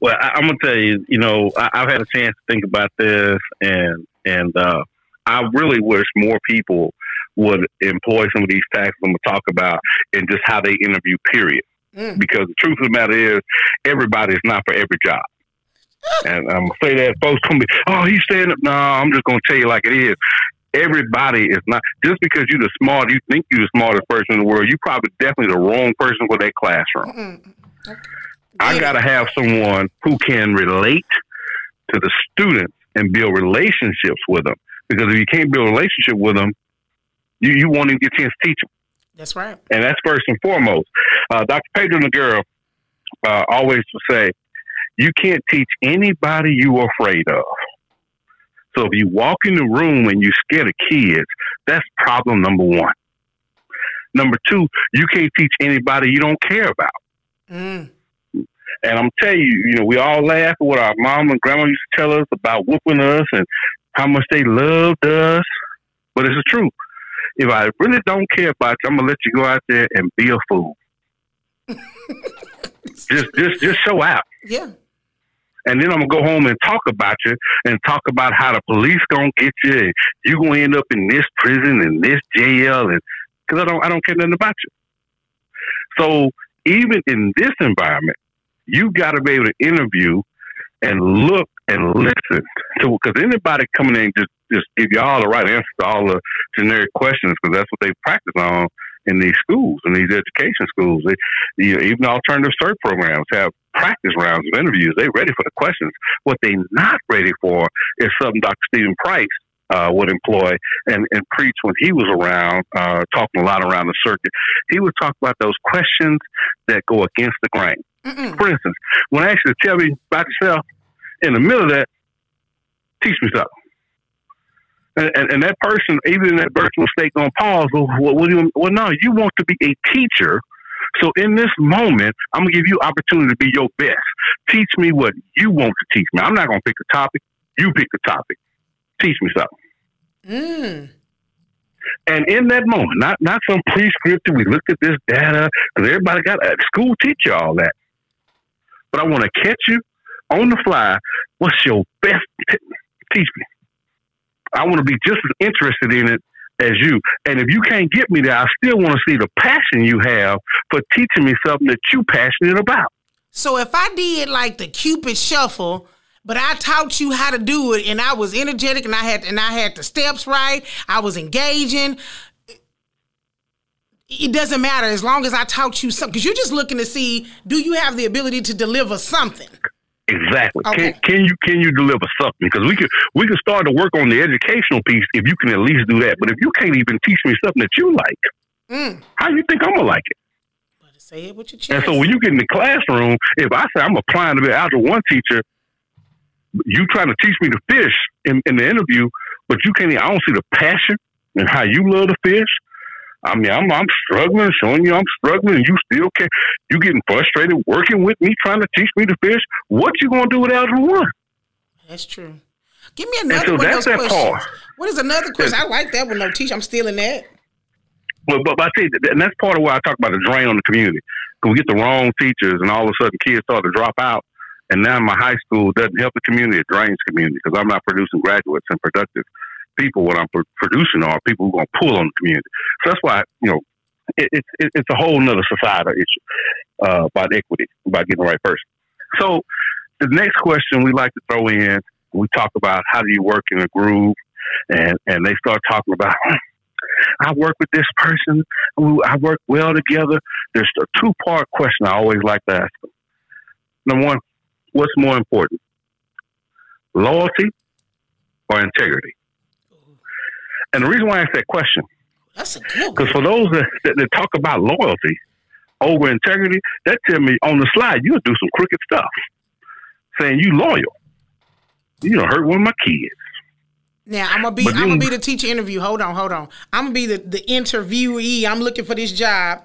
S5: Well, I, am gonna tell you, you know, I, have had a chance to think about this, and and uh, I really wish more people would employ some of these tactics I'm gonna talk about and just how they interview. Period Mm. Because the truth of the matter is, everybody is not for every job. and I'm gonna say that folks gonna be, oh, he's standing up. No, I'm just gonna tell you like it is. Everybody is not just because you're the smart, you think you're the smartest person in the world. You probably definitely the wrong person for that classroom. Okay. I gotta have someone who can relate to the students and build relationships with them. Because if you can't build a relationship with them, you, you won't even get a chance to teach them.
S2: That's right.
S5: And that's first and foremost. Uh, Dr. Pedro Noguera uh, always would say, you can't teach anybody you're afraid of. So if you walk in the room and you're scared of kids, that's problem number one. Number two, you can't teach anybody you don't care about. Mm. And I'm telling you, you know, we all laugh at what our mom and grandma used to tell us about whooping us and how much they loved us, but it's the truth if I really don't care about you, I'm gonna let you go out there and be a fool. just, just, just show out.
S2: Yeah.
S5: And then I'm gonna go home and talk about you and talk about how the police gonna get you. And you gonna end up in this prison and this jail, and because I don't, I don't care nothing about you. So even in this environment, you got to be able to interview and look and listen to because anybody coming in just just give you all the right answers to all the generic questions because that's what they practice on in these schools in these education schools. They, you know, even alternative search programs have practice rounds of interviews. They're ready for the questions. What they're not ready for is something Dr. Steven Price uh, would employ and, and preach when he was around, uh, talking a lot around the circuit. He would talk about those questions that go against the grain. Mm-mm. For instance, when I ask you to tell me about yourself, in the middle of that, teach me something. And, and, and that person, even in that virtual state, on pause. Well, what do you, well, no, you want to be a teacher. So in this moment, I'm gonna give you opportunity to be your best. Teach me what you want to teach me. I'm not gonna pick a topic. You pick the topic. Teach me something. Mm. And in that moment, not not some prescriptive. We looked at this data because everybody got a school teach you all that. But I want to catch you on the fly. What's your best? Teach me. I want to be just as interested in it as you. And if you can't get me there, I still want to see the passion you have for teaching me something that you're passionate about.
S2: So if I did like the Cupid shuffle, but I taught you how to do it and I was energetic and I had and I had the steps right, I was engaging. It doesn't matter as long as I taught you something because you're just looking to see do you have the ability to deliver something.
S5: Exactly. Okay. Can, can you can you deliver something? Because we can we can start to work on the educational piece if you can at least do that. But if you can't even teach me something that you like, mm. how you think I'm gonna like it?
S2: Say it with your
S5: chest. And so when you get in the classroom, if I say I'm applying to be out to one teacher, you trying to teach me to fish in, in the interview, but you can't. I don't see the passion and how you love to fish. I mean, I'm I'm struggling, showing you I'm struggling, and you still can't. You getting frustrated working with me, trying to teach me to fish. What you gonna do with Algebra One?
S2: That's true. Give me another so one of those questions. Part. What is another question? I like that one. No, teach. I'm stealing that.
S5: But, but, but I see, and that's part of why I talk about the drain on the community. Because we get the wrong teachers, and all of a sudden kids start to drop out. And now my high school doesn't help the community; it drains community because I'm not producing graduates and productive people. What I'm producing are people who are going to pull on the community. So that's why you know it, it, it, it's a whole other societal issue uh, about equity, about getting the right person. So the next question we like to throw in, we talk about how do you work in a groove, and and they start talking about I work with this person. I work well together. There's a two part question I always like to ask them. Number one, what's more important, loyalty or integrity? And the reason why I ask that question, because for those that, that, that, talk about loyalty over integrity, that tell me on the slide you'll do some crooked stuff, saying you loyal. You don't hurt one of my kids.
S2: Now I'm gonna be I'm gonna be the teacher interview. Hold on, hold on. I'm gonna be the, the interviewee. I'm looking for this job,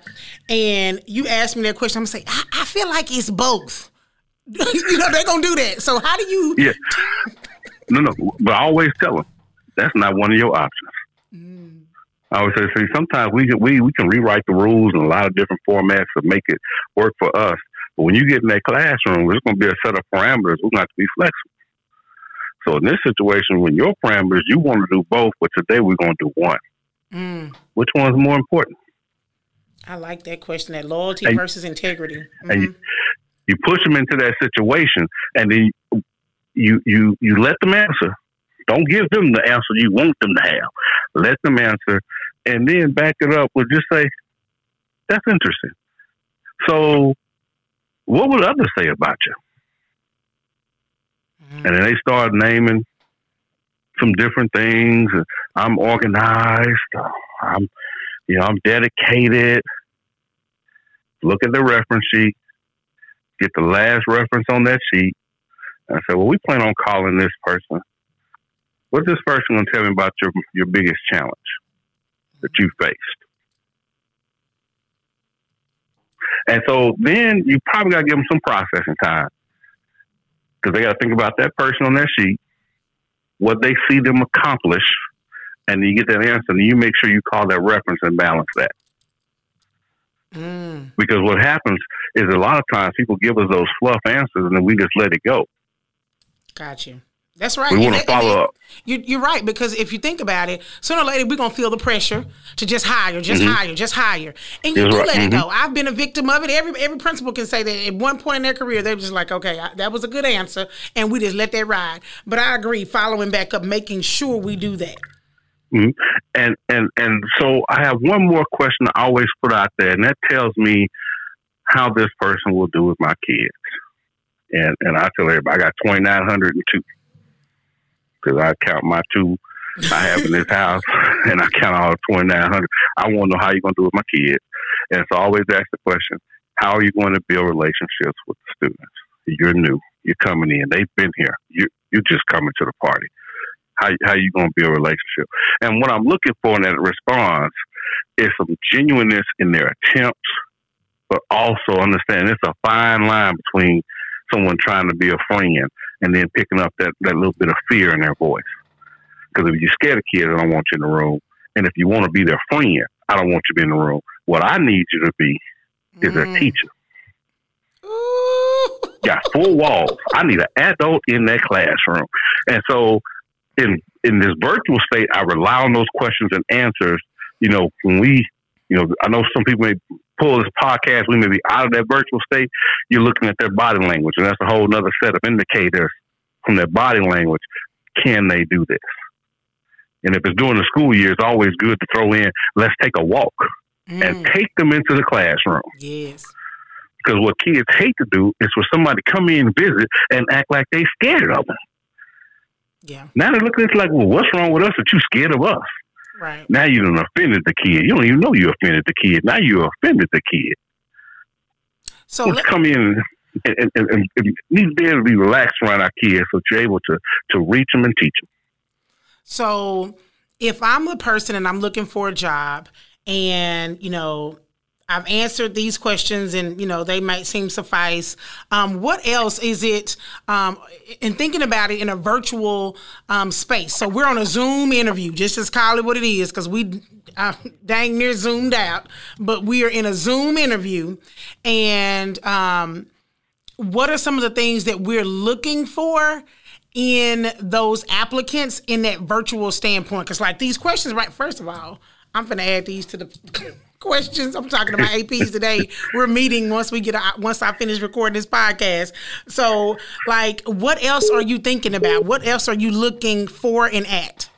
S2: and you ask me that question. I'm gonna say I, I feel like it's both. you know they're gonna do that. So how do you?
S5: Yeah. no, no. But I always tell them that's not one of your options. Mm. I would say, see, sometimes we can, we we can rewrite the rules in a lot of different formats to make it work for us. But when you get in that classroom, there's going to be a set of parameters. We're going to have to be flexible. So in this situation, when your parameters, you want to do both, but today we're going to do one. Mm. Which one's more important?
S2: I like that question. That loyalty and, versus integrity. Mm-hmm.
S5: And you, you push them into that situation, and then you you you let them answer. Don't give them the answer you want them to have. Let them answer, and then back it up with just say, "That's interesting." So, what would others say about you? Mm-hmm. And then they start naming some different things. I'm organized. I'm, you know, I'm dedicated. Look at the reference sheet. Get the last reference on that sheet. And I said, well, we plan on calling this person. What's this person going to tell me about your your biggest challenge that you faced? And so then you probably got to give them some processing time because they got to think about that person on their sheet, what they see them accomplish, and you get that answer, and you make sure you call that reference and balance that. Mm. Because what happens is a lot of times people give us those fluff answers, and then we just let it go.
S2: Got you. That's right.
S5: We want to follow up.
S2: You, are right because if you think about it, sooner or later we're gonna feel the pressure to just hire, just mm-hmm. hire, just hire, and you That's do right. let mm-hmm. it go. I've been a victim of it. Every every principal can say that at one point in their career they're just like, okay, I, that was a good answer, and we just let that ride. But I agree, following back up, making sure we do that.
S5: Mm-hmm. And and and so I have one more question I always put out there, and that tells me how this person will do with my kids. And and I tell everybody I got twenty nine hundred and two because I count my two I have in this house, and I count all twenty nine hundred. I want to know how you're going to do with my kids, and so I always ask the question: How are you going to build relationships with the students? You're new. You're coming in. They've been here. You you're just coming to the party. How how you going to build a relationship? And what I'm looking for in that response is some genuineness in their attempts, but also understand it's a fine line between someone trying to be a friend and then picking up that, that little bit of fear in their voice. Because if you're scared of kids, I don't want you in the room. And if you want to be their friend, I don't want you to be in the room. What I need you to be is mm. a teacher. Got four walls. I need an adult in that classroom. And so in in this virtual state, I rely on those questions and answers. You know, when we, you know, I know some people may pull this podcast, we may be out of that virtual state. You're looking at their body language, and that's a whole other set of indicators from their body language. Can they do this? And if it's during the school year, it's always good to throw in, let's take a walk mm. and take them into the classroom.
S2: Yes.
S5: Because what kids hate to do is for somebody to come in and visit and act like they're scared of them.
S2: Yeah.
S5: Now they look at it like, well, what's wrong with us that you scared of us?
S2: Right.
S5: Now you don't offended the kid. You don't even know you offended the kid. Now you offended the kid. So let's come in and, and, and, and need to be able to be relaxed around our kids so you're able to, to reach them and teach them.
S2: So if I'm the person and I'm looking for a job and, you know, I've answered these questions and, you know, they might seem suffice. Um, what else is it, um, in thinking about it in a virtual um, space? So we're on a Zoom interview, just as call it what it is, because we uh, dang near zoomed out, but we are in a Zoom interview. And um, what are some of the things that we're looking for in those applicants in that virtual standpoint? Because, like, these questions, right, first of all, I'm going to add these to the questions. I'm talking to my APs today. We're meeting once we get once I finish recording this podcast. So, like, what else are you thinking about? What else are you looking for and at?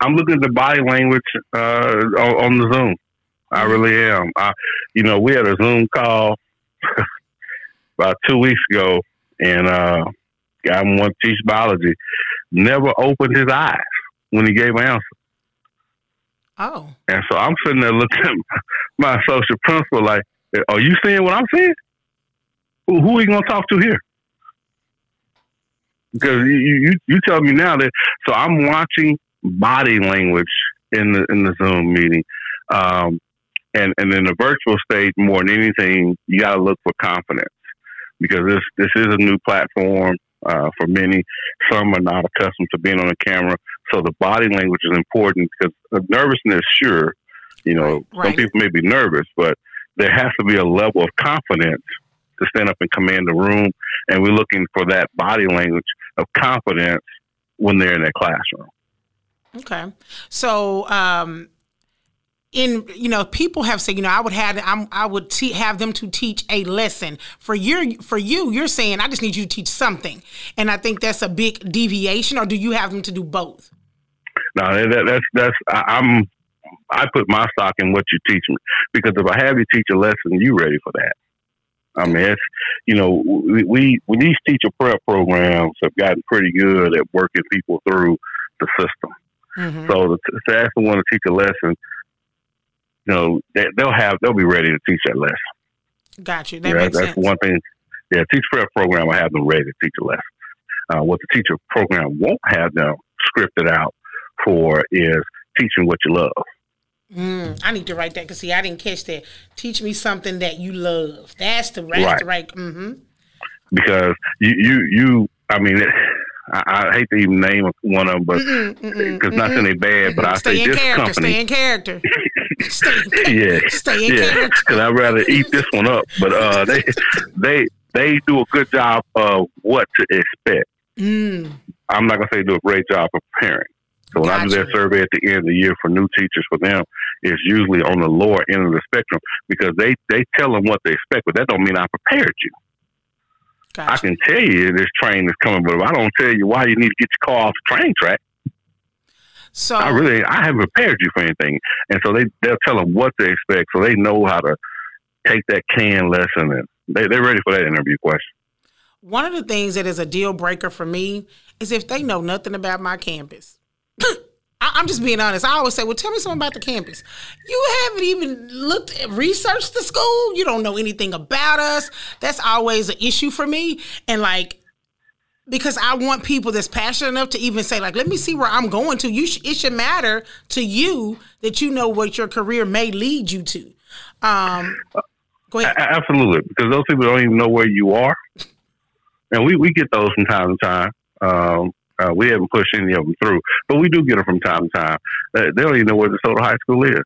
S5: I'm looking at the body language uh, on, the Zoom. I mm-hmm. really am. I, you know, we had a Zoom call about two weeks ago, and uh, guy wanted to teach biology. Never opened his eyes when he gave an answer.
S2: Oh.
S5: And so I'm sitting there looking at my social principal like, are you seeing what I'm seeing? Who, who are you going to talk to here? Because you, you, you tell me now that, so I'm watching body language in the, in the Zoom meeting. Um, and, and in the virtual stage, more than anything, you got to look for confidence because this, this is a new platform. Uh, for many, some are not accustomed to being on a camera. So the body language is important because nervousness, sure, you know, right. some people may be nervous, but there has to be a level of confidence to stand up and command the room. And we're looking for that body language of confidence when they're in that classroom.
S2: Okay. So, um, in you know people have said you know I would have I'm, I would te- have them to teach a lesson for your for you you're saying I just need you to teach something and I think that's a big deviation or do you have them to do both?
S5: No, that, that's that's I, I'm I put my stock in what you teach me because if I have you teach a lesson, you ready for that. I mean, it's you know we, we, we these teacher prep programs have gotten pretty good at working people through the system. Mm-hmm. So to, to ask someone to teach a lesson, you know, they, will have they'll be ready to teach that lesson.
S2: Got you. That yeah, makes
S5: that's
S2: sense.
S5: one thing. Yeah, teach prep program. I have them ready to teach a lesson. Uh, what the teacher program won't have them scripted out for is teaching what you love.
S2: Mm, I need to write that because see, I didn't catch that. Teach me something that you love. That's the right. That's the right. Mm-hmm.
S5: Because you, you, you. I mean, I, I, hate to even name one of them, but because nothing ain't bad. But I
S2: stay
S5: say
S2: in
S5: this
S2: character,
S5: company.
S2: Stay in character. stay
S5: in, yeah,
S2: stay in
S5: yeah.
S2: character.
S5: Because I'd rather eat this one up. But uh, they, they, they do a good job of what to expect.
S2: Mm.
S5: I'm not gonna say do a great job of preparing. So when gotcha. I do that survey at the end of the year for new teachers, for them, it's usually on the lower end of the spectrum because they they tell them what they expect, but that don't mean I prepared you. Gotcha. I can tell you this train is coming, but if I don't tell you why you need to get your car off the train track,
S2: so
S5: I really I haven't prepared you for anything, and so they they'll tell them what they expect, so they know how to take that can lesson and they they're ready for that interview question.
S2: One of the things that is a deal breaker for me is if they know nothing about my campus. I, am just being honest. I always say, well, tell me something about the campus. You haven't even looked at researched the school. You don't know anything about us. That's always an issue for me. And like, because I want people that's passionate enough to even say, like, let me see where I'm going to. You, sh- it should matter to you that you know what your career may lead you to. Um, go ahead.
S5: Absolutely, because those people don't even know where you are, and we we get those from time to time. Um, uh, we haven't pushed any of them through, but we do get them from time to time. Uh, they don't even know where DeSoto High School is.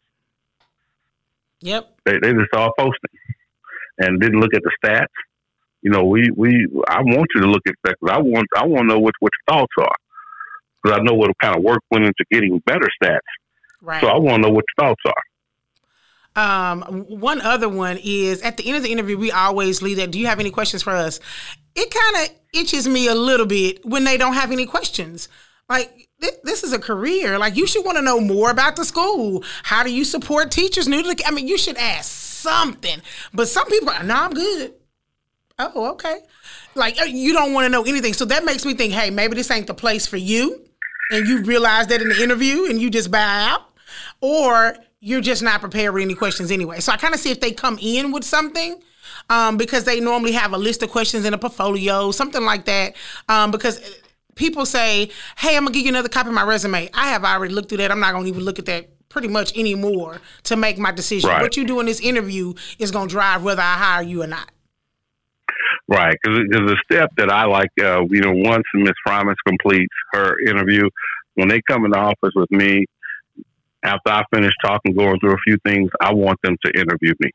S2: Yep.
S5: They, they just saw a posting and didn't look at the stats. You know, we, we I want you to look at that. I want I want to know what what your thoughts are. because I know what kind of work went into getting better stats. Right. So I want to know what your thoughts are.
S2: Um, one other one is at the end of the interview, we always leave that. Do you have any questions for us? It kind of itches me a little bit when they don't have any questions. Like this is a career. Like you should want to know more about the school. How do you support teachers new to the? I mean, you should ask something. But some people, are no, I'm good. Oh, okay. Like uh, you don't want to know anything. So that makes me think, hey, maybe this ain't the place for you. And you realize that in the interview and you just bow out. Or you're just not prepared with any questions anyway. So I kind of see if they come in with something. Um, because they normally have a list of questions in a portfolio, something like that. Um, because people say, "Hey, I'm gonna give you another copy of my resume." I have already looked through that. I'm not gonna even look at that pretty much anymore to make my decision. Right. What you do in this interview is gonna drive whether I hire you or not.
S5: Right, because the step that I like, uh, you know, once Miss Promise completes her interview, when they come in the office with me, after I finish talking, going through a few things, I want them to interview me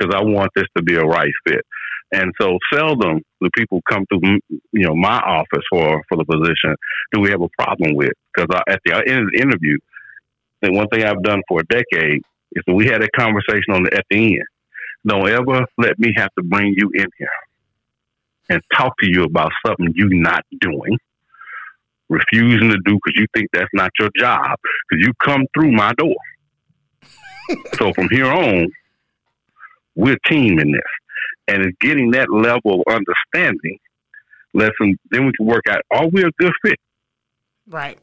S5: because I want this to be a right fit. And so seldom do people come through, you know, my office for, for the position do we have a problem with. Because at the end of the interview, the one thing I've done for a decade is we had a conversation on the, at the end. Don't ever let me have to bring you in here and talk to you about something you're not doing, refusing to do because you think that's not your job, because you come through my door. so from here on, we're team in this. And it's getting that level of understanding. Lesson, then we can work out are we a good fit?
S2: Right.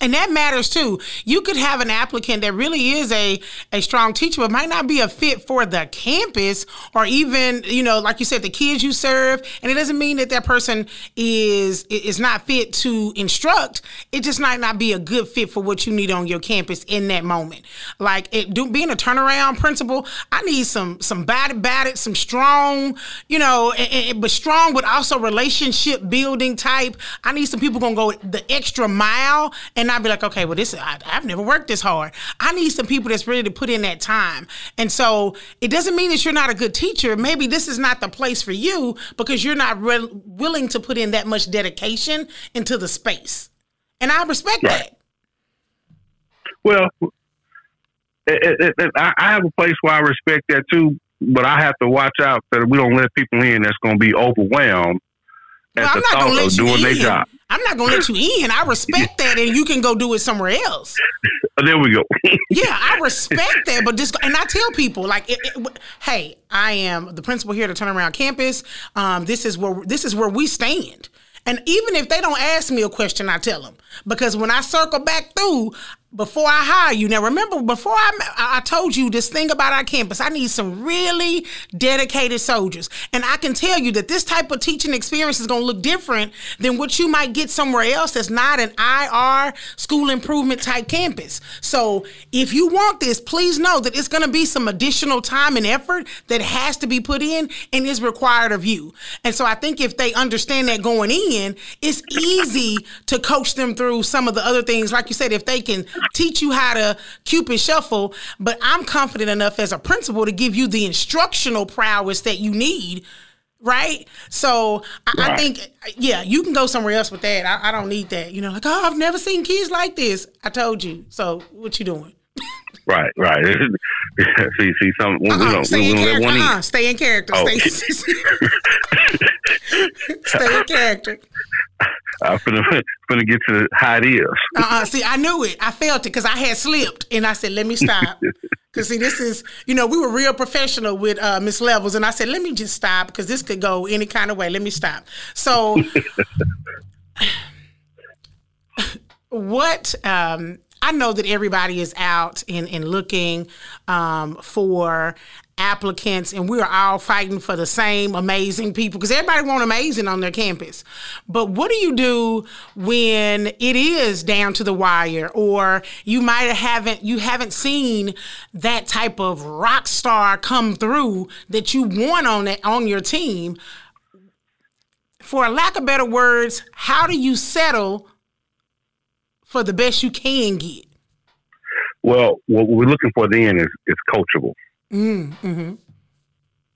S2: And that matters too. You could have an applicant that really is a, a strong teacher, but might not be a fit for the campus or even, you know, like you said, the kids you serve. And it doesn't mean that that person is is not fit to instruct. It just might not be a good fit for what you need on your campus in that moment. Like it, do, being a turnaround principal, I need some some batted batted, some strong, you know, and, and, but strong, but also relationship building type. I need some people gonna go the extra mile and and I'd be like, okay, well, this I, have never worked this hard. I need some people that's ready to put in that time. And so it doesn't mean that you're not a good teacher. Maybe this is not the place for you because you're not re- willing to put in that much dedication into the space. And I respect right. that.
S5: Well, it, it, it, I have a place where I respect that too, but I have to watch out that we don't let people in that's going to be overwhelmed well, at the thought of doing their job.
S2: I'm not gonna let you in. I respect that, and you can go do it somewhere else.
S5: there we go.
S2: yeah, I respect that, but just and I tell people like, it, it, hey, I am the principal here to turn around campus. Um, this is where this is where we stand. And even if they don't ask me a question, I tell them because when I circle back through, before I hire you. Now, remember, before I, I told you this thing about our campus, I need some really dedicated soldiers. And I can tell you that this type of teaching experience is going to look different than what you might get somewhere else that's not an IR school improvement type campus. So if you want this, please know that it's going to be some additional time and effort that has to be put in and is required of you. And so I think if they understand that going in, it's easy to coach them through some of the other things. Like you said, if they can teach you how to cupid shuffle, but I'm confident enough as a principal to give you the instructional prowess that you need. Right. So I, right. I think, yeah, you can go somewhere else with that. I, I don't need that. You know, like, oh, I've never seen kids like this. I told you. So what you doing?
S5: Right, right. see, see, some we, uh-uh, we don't, we don't let one uh-uh.
S2: Stay in character. Oh. Stay, stay in character.
S5: I'm gonna, gonna get to how it is.
S2: Uh-uh, see, I knew it. I felt it because I had slipped, and I said, "Let me stop." Because see, this is you know we were real professional with uh, Miss Levels, and I said, "Let me just stop because this could go any kind of way. Let me stop." So, what um, I know that everybody is out and, looking um, for applicants and we're all fighting for the same amazing people because everybody want amazing on their campus. But what do you do when it is down to the wire or you might haven't you haven't seen that type of rock star come through that you want on it on your team? For a lack of better words how do you settle for the best you can get?
S5: Well, what we're looking for then is, is coachable.
S2: Mm, mm-hmm.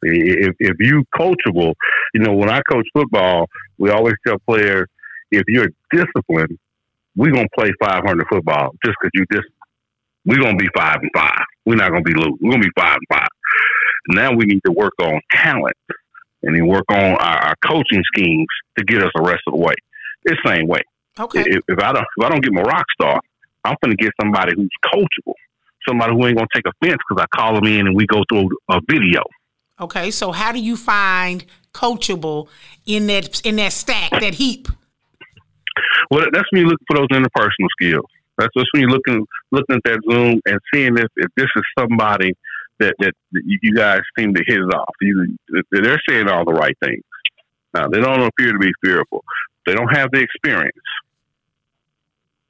S5: If, if you coachable, you know, when I coach football, we always tell players if you're disciplined, we're gonna play 500 football just because you just we're gonna be five and five. We're not gonna be lose. We're gonna be five and five. Now we need to work on talent and then work on our, our coaching schemes to get us the rest of the way. It's the same way.
S2: Okay.
S5: If, if I don't if I don't get my rock star, I'm gonna get somebody who's coachable, somebody who ain't gonna take offense because I call them in and we go through a video.
S2: Okay, so how do you find coachable in that in that stack, that heap?
S5: Well, that's when you look for those interpersonal skills. That's just when you're looking looking at that Zoom and seeing if, if this is somebody that, that, that you guys seem to hit it off. You, they're saying all the right things. Now they don't appear to be fearful. They don't have the experience.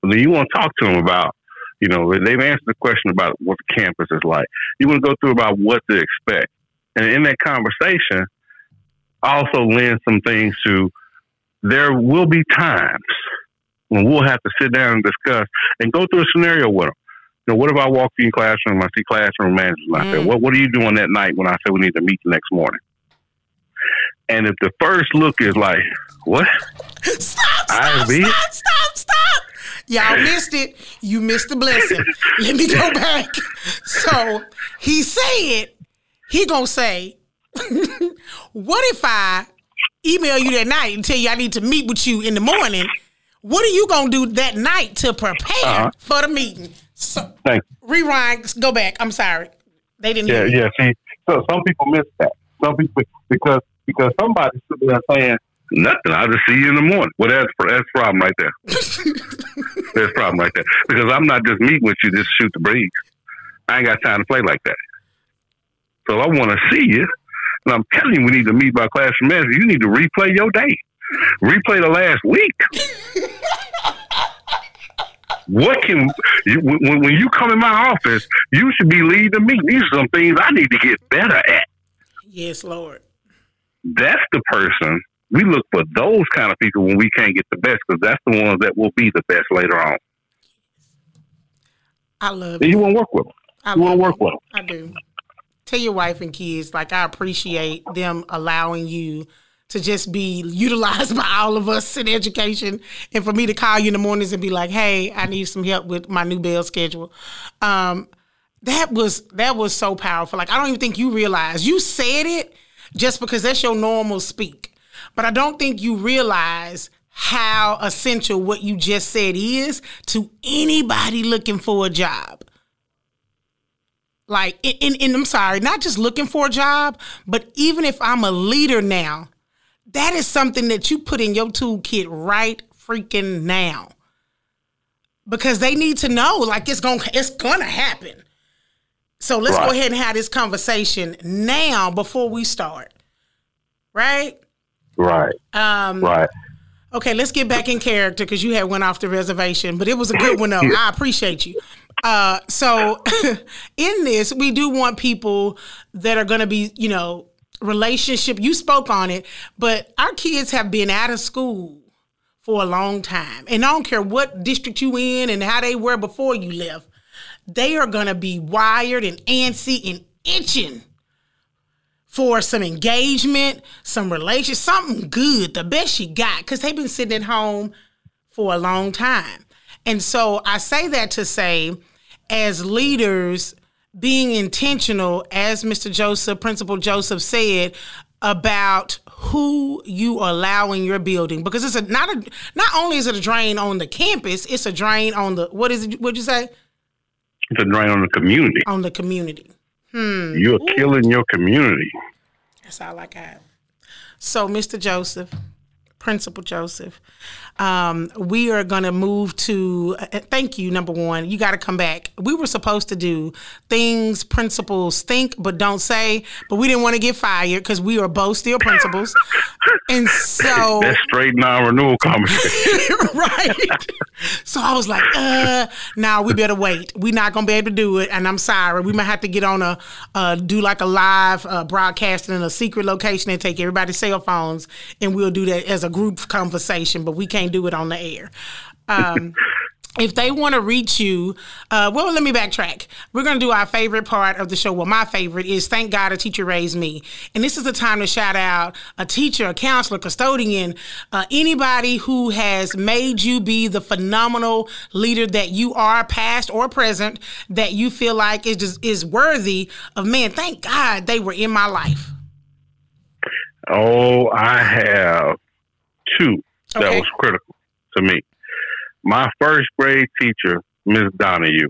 S5: Then you want to talk to them about, you know, they've answered the question about what the campus is like. You want to go through about what to expect, and in that conversation, also lend some things to. There will be times when we'll have to sit down and discuss and go through a scenario with them. You know, what if I walk in your classroom, I see classroom managers out mm. there. What What are you doing that night when I say we need to meet the next morning? And if the first look is like, what?
S2: Stop, stop, stop, stop, stop. Y'all missed it. You missed the blessing. Let me go back. So he said, he gonna say, what if I email you that night and tell you I need to meet with you in the morning? What are you gonna do that night to prepare uh-huh. for the meeting? So,
S5: Thank
S2: you. Rewind. Go back. I'm sorry. They didn't.
S5: Yeah, yeah. See, so some people miss that. Some people because because somebody's sitting there saying nothing. I'll just see you in the morning. Well, that's that's a problem right there. that's a problem right there because I'm not just meeting with you just shoot the breeze. I ain't got time to play like that. So I want to see you, and I'm telling you, we need to meet by classroom manager. You need to replay your day, replay the last week. what can you, when, when you come in my office, you should be leading me. These are some things I need to get better at.
S2: Yes, Lord.
S5: That's the person we look for those kind of people when we can't get the best because that's the ones that will be the best later on.
S2: I love.
S5: you want to work with them. I you want to work with them.
S2: I do. Tell your wife and kids like I appreciate them allowing you to just be utilized by all of us in education and for me to call you in the mornings and be like hey i need some help with my new bell schedule um, that was that was so powerful like i don't even think you realize you said it just because that's your normal speak but i don't think you realize how essential what you just said is to anybody looking for a job like and, and i'm sorry not just looking for a job but even if i'm a leader now that is something that you put in your toolkit right freaking now. Because they need to know, like it's gonna it's gonna happen. So let's right. go ahead and have this conversation now before we start. Right?
S5: Right.
S2: Um
S5: right.
S2: Okay, let's get back in character because you had went off the reservation, but it was a good one though. I appreciate you. Uh, so in this, we do want people that are going to be, you know, relationship. You spoke on it, but our kids have been out of school for a long time. And I don't care what district you in and how they were before you left. They are going to be wired and antsy and itching for some engagement, some relation, something good, the best you got, because they've been sitting at home for a long time. And so I say that to say, as leaders, being intentional, as Mr. Joseph, Principal Joseph said, about who you allow in your building because it's a not a not only is it a drain on the campus, it's a drain on the what is it? What'd you say?
S5: A drain on the community.
S2: On the community. Hmm.
S5: You're Ooh. killing your community.
S2: That's all I got. So, Mr. Joseph, Principal Joseph, um, we are going to move to, uh, thank you, number one. You got to come back. We were supposed to do things principals think but don't say, but we didn't want to get fired because we are both still principals. And so.
S5: That's straight non renewal conversation.
S2: right. so I was like, uh, now nah, we better wait. We're not going to be able to do it. And I'm sorry. We might have to get on a, uh, do like a live uh, broadcasting in a secret location and take everybody's cell phones and we'll do that as a group conversation, but we can't do it on the air. Um, if they want to reach you, uh, well, let me backtrack. We're going to do our favorite part of the show. Well, my favorite is Thank God a Teacher Raised Me. And this is the time to shout out a teacher, a counselor, custodian, uh, anybody who has made you be the phenomenal leader that you are, past or present, that you feel like is, just, is worthy of, man, thank God they were in my life.
S5: Oh, I have two that was critical to me my first grade teacher, Miss Donahue.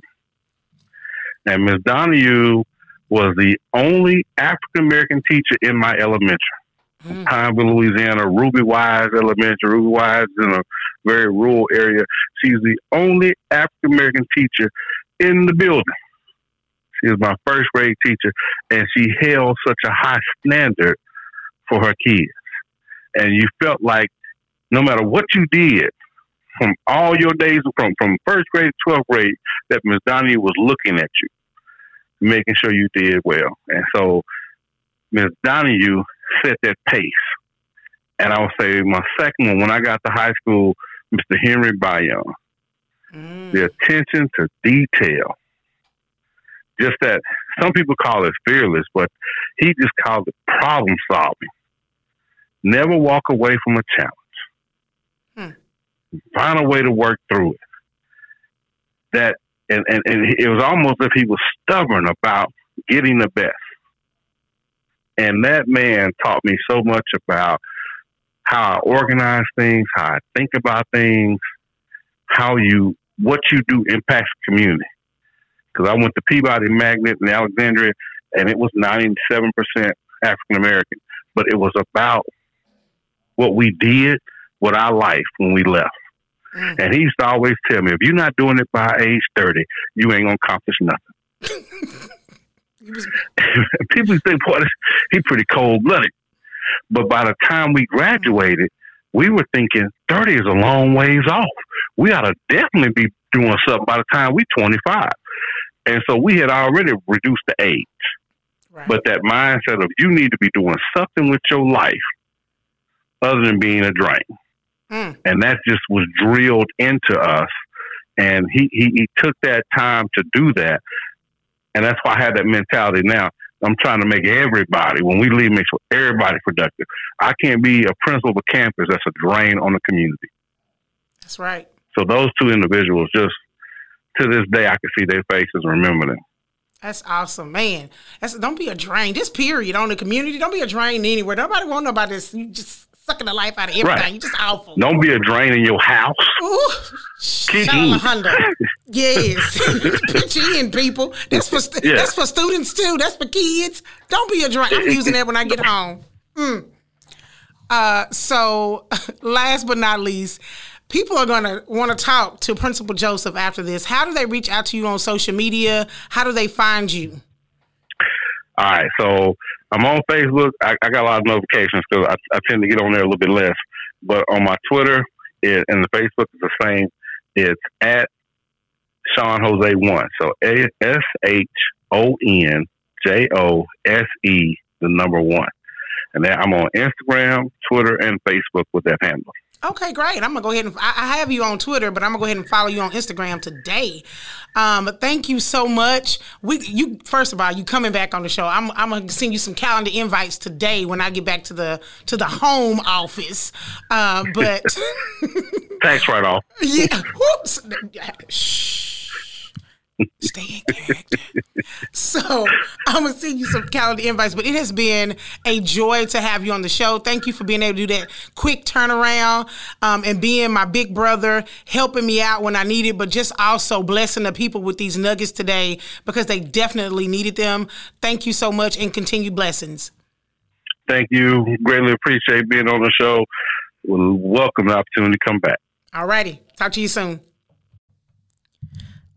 S5: And Miss Donahue was the only African American teacher in my elementary. Mm. Pineville, Louisiana, Ruby Wise Elementary. Ruby Wise in a very rural area. She's the only African American teacher in the building. She was my first grade teacher, and she held such a high standard for her kids. And you felt like no matter what you did, from all your days from from first grade to twelfth grade that Miss Donahue was looking at you, making sure you did well. And so Miss Donahue set that pace. And I would say my second one, when I got to high school, Mr. Henry Bayon. Mm. The attention to detail. Just that some people call it fearless, but he just called it problem solving. Never walk away from a challenge find a way to work through it. That and, and, and it was almost if he was stubborn about getting the best. And that man taught me so much about how I organize things, how I think about things, how you what you do impacts community. Because I went to Peabody Magnet in Alexandria, and it was ninety seven percent African American, but it was about what we did with our life when we left. Mm. And he used to always tell me, if you're not doing it by age 30, you ain't going to accomplish nothing. People think, boy, he's pretty cold blooded. But by the time we graduated, we were thinking 30 is a long ways off. We ought to definitely be doing something by the time we're 25. And so we had already reduced the age. Right. But that mindset of you need to be doing something with your life other than being a drain. Mm. And that just was drilled into us. And he, he, he took that time to do that. And that's why I have that mentality now. I'm trying to make everybody, when we leave, make sure everybody productive. I can't be a principal of a campus that's a drain on the community.
S2: That's right.
S5: So those two individuals, just to this day, I can see their faces and remember them.
S2: That's awesome, man. That's don't be a drain. This period on the community. Don't be a drain anywhere. Nobody want to know about this. You just sucking the life out of everything. Right. You're just awful.
S5: Don't be a drain in your house. Ooh,
S2: yes. Pitch in, people. That's for st- yeah. that's for students too. That's for kids. Don't be a drain. I'm using that when I get home. Mm. Uh, so, last but not least, people are going to want to talk to Principal Joseph after this. How do they reach out to you on social media? How do they find you?
S5: All right. So I'm on Facebook. I, I got a lot of notifications because I, I, tend to get on there a little bit less. But on my Twitter it, and the Facebook is the same. It's at Shon Jose one. So S H O N J O S E the number one. And then I'm on Instagram, Twitter, and Facebook with that handle.
S2: Okay, great. I'm gonna go ahead and I have you on Twitter, but I'm gonna go ahead and follow you on Instagram today. Um, thank you so much. We you first of all, you coming back on the show. I'm I'm gonna send you some calendar invites today when I get back to the to the home office. Uh, but
S5: thanks right off.
S2: Yeah. Whoops. Stay in character. so I'm gonna send you some calendar invites, but it has been a joy to have you on the show. Thank you for being able to do that quick turnaround um, and being my big brother, helping me out when I needed, but just also blessing the people with these nuggets today because they definitely needed them. Thank you so much and continued blessings.
S5: Thank you. Greatly appreciate being on the show. Welcome the opportunity to come back.
S2: All righty. Talk to you soon.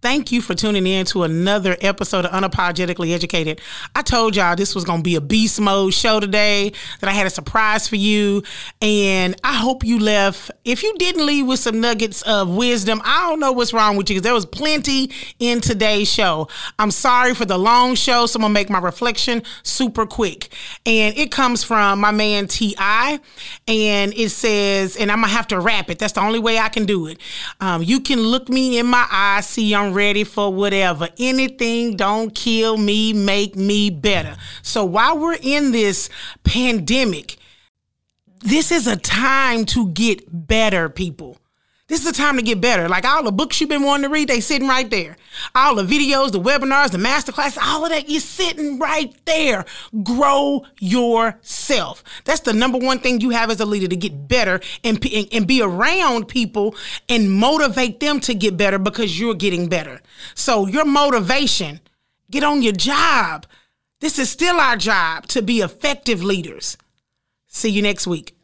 S2: Thank you for tuning in to another episode of Unapologetically Educated. I told y'all this was going to be a beast mode show today, that I had a surprise for you. And I hope you left. If you didn't leave with some nuggets of wisdom, I don't know what's wrong with you because there was plenty in today's show. I'm sorry for the long show, so I'm going to make my reflection super quick. And it comes from my man T.I. And it says, and I'm going to have to wrap it. That's the only way I can do it. Um, you can look me in my eyes, see I'm ready for whatever. Anything don't kill me, make me better. So while we're in this pandemic, this is a time to get better, people. This is a time to get better. Like all the books you've been wanting to read, they sitting right there. All the videos, the webinars, the masterclass, all of that, you're sitting right there. Grow yourself. That's the number one thing you have as a leader to get better and, and, and be around people and motivate them to get better because you're getting better. So your motivation, get on your job. This is still our job to be effective leaders. See you next week.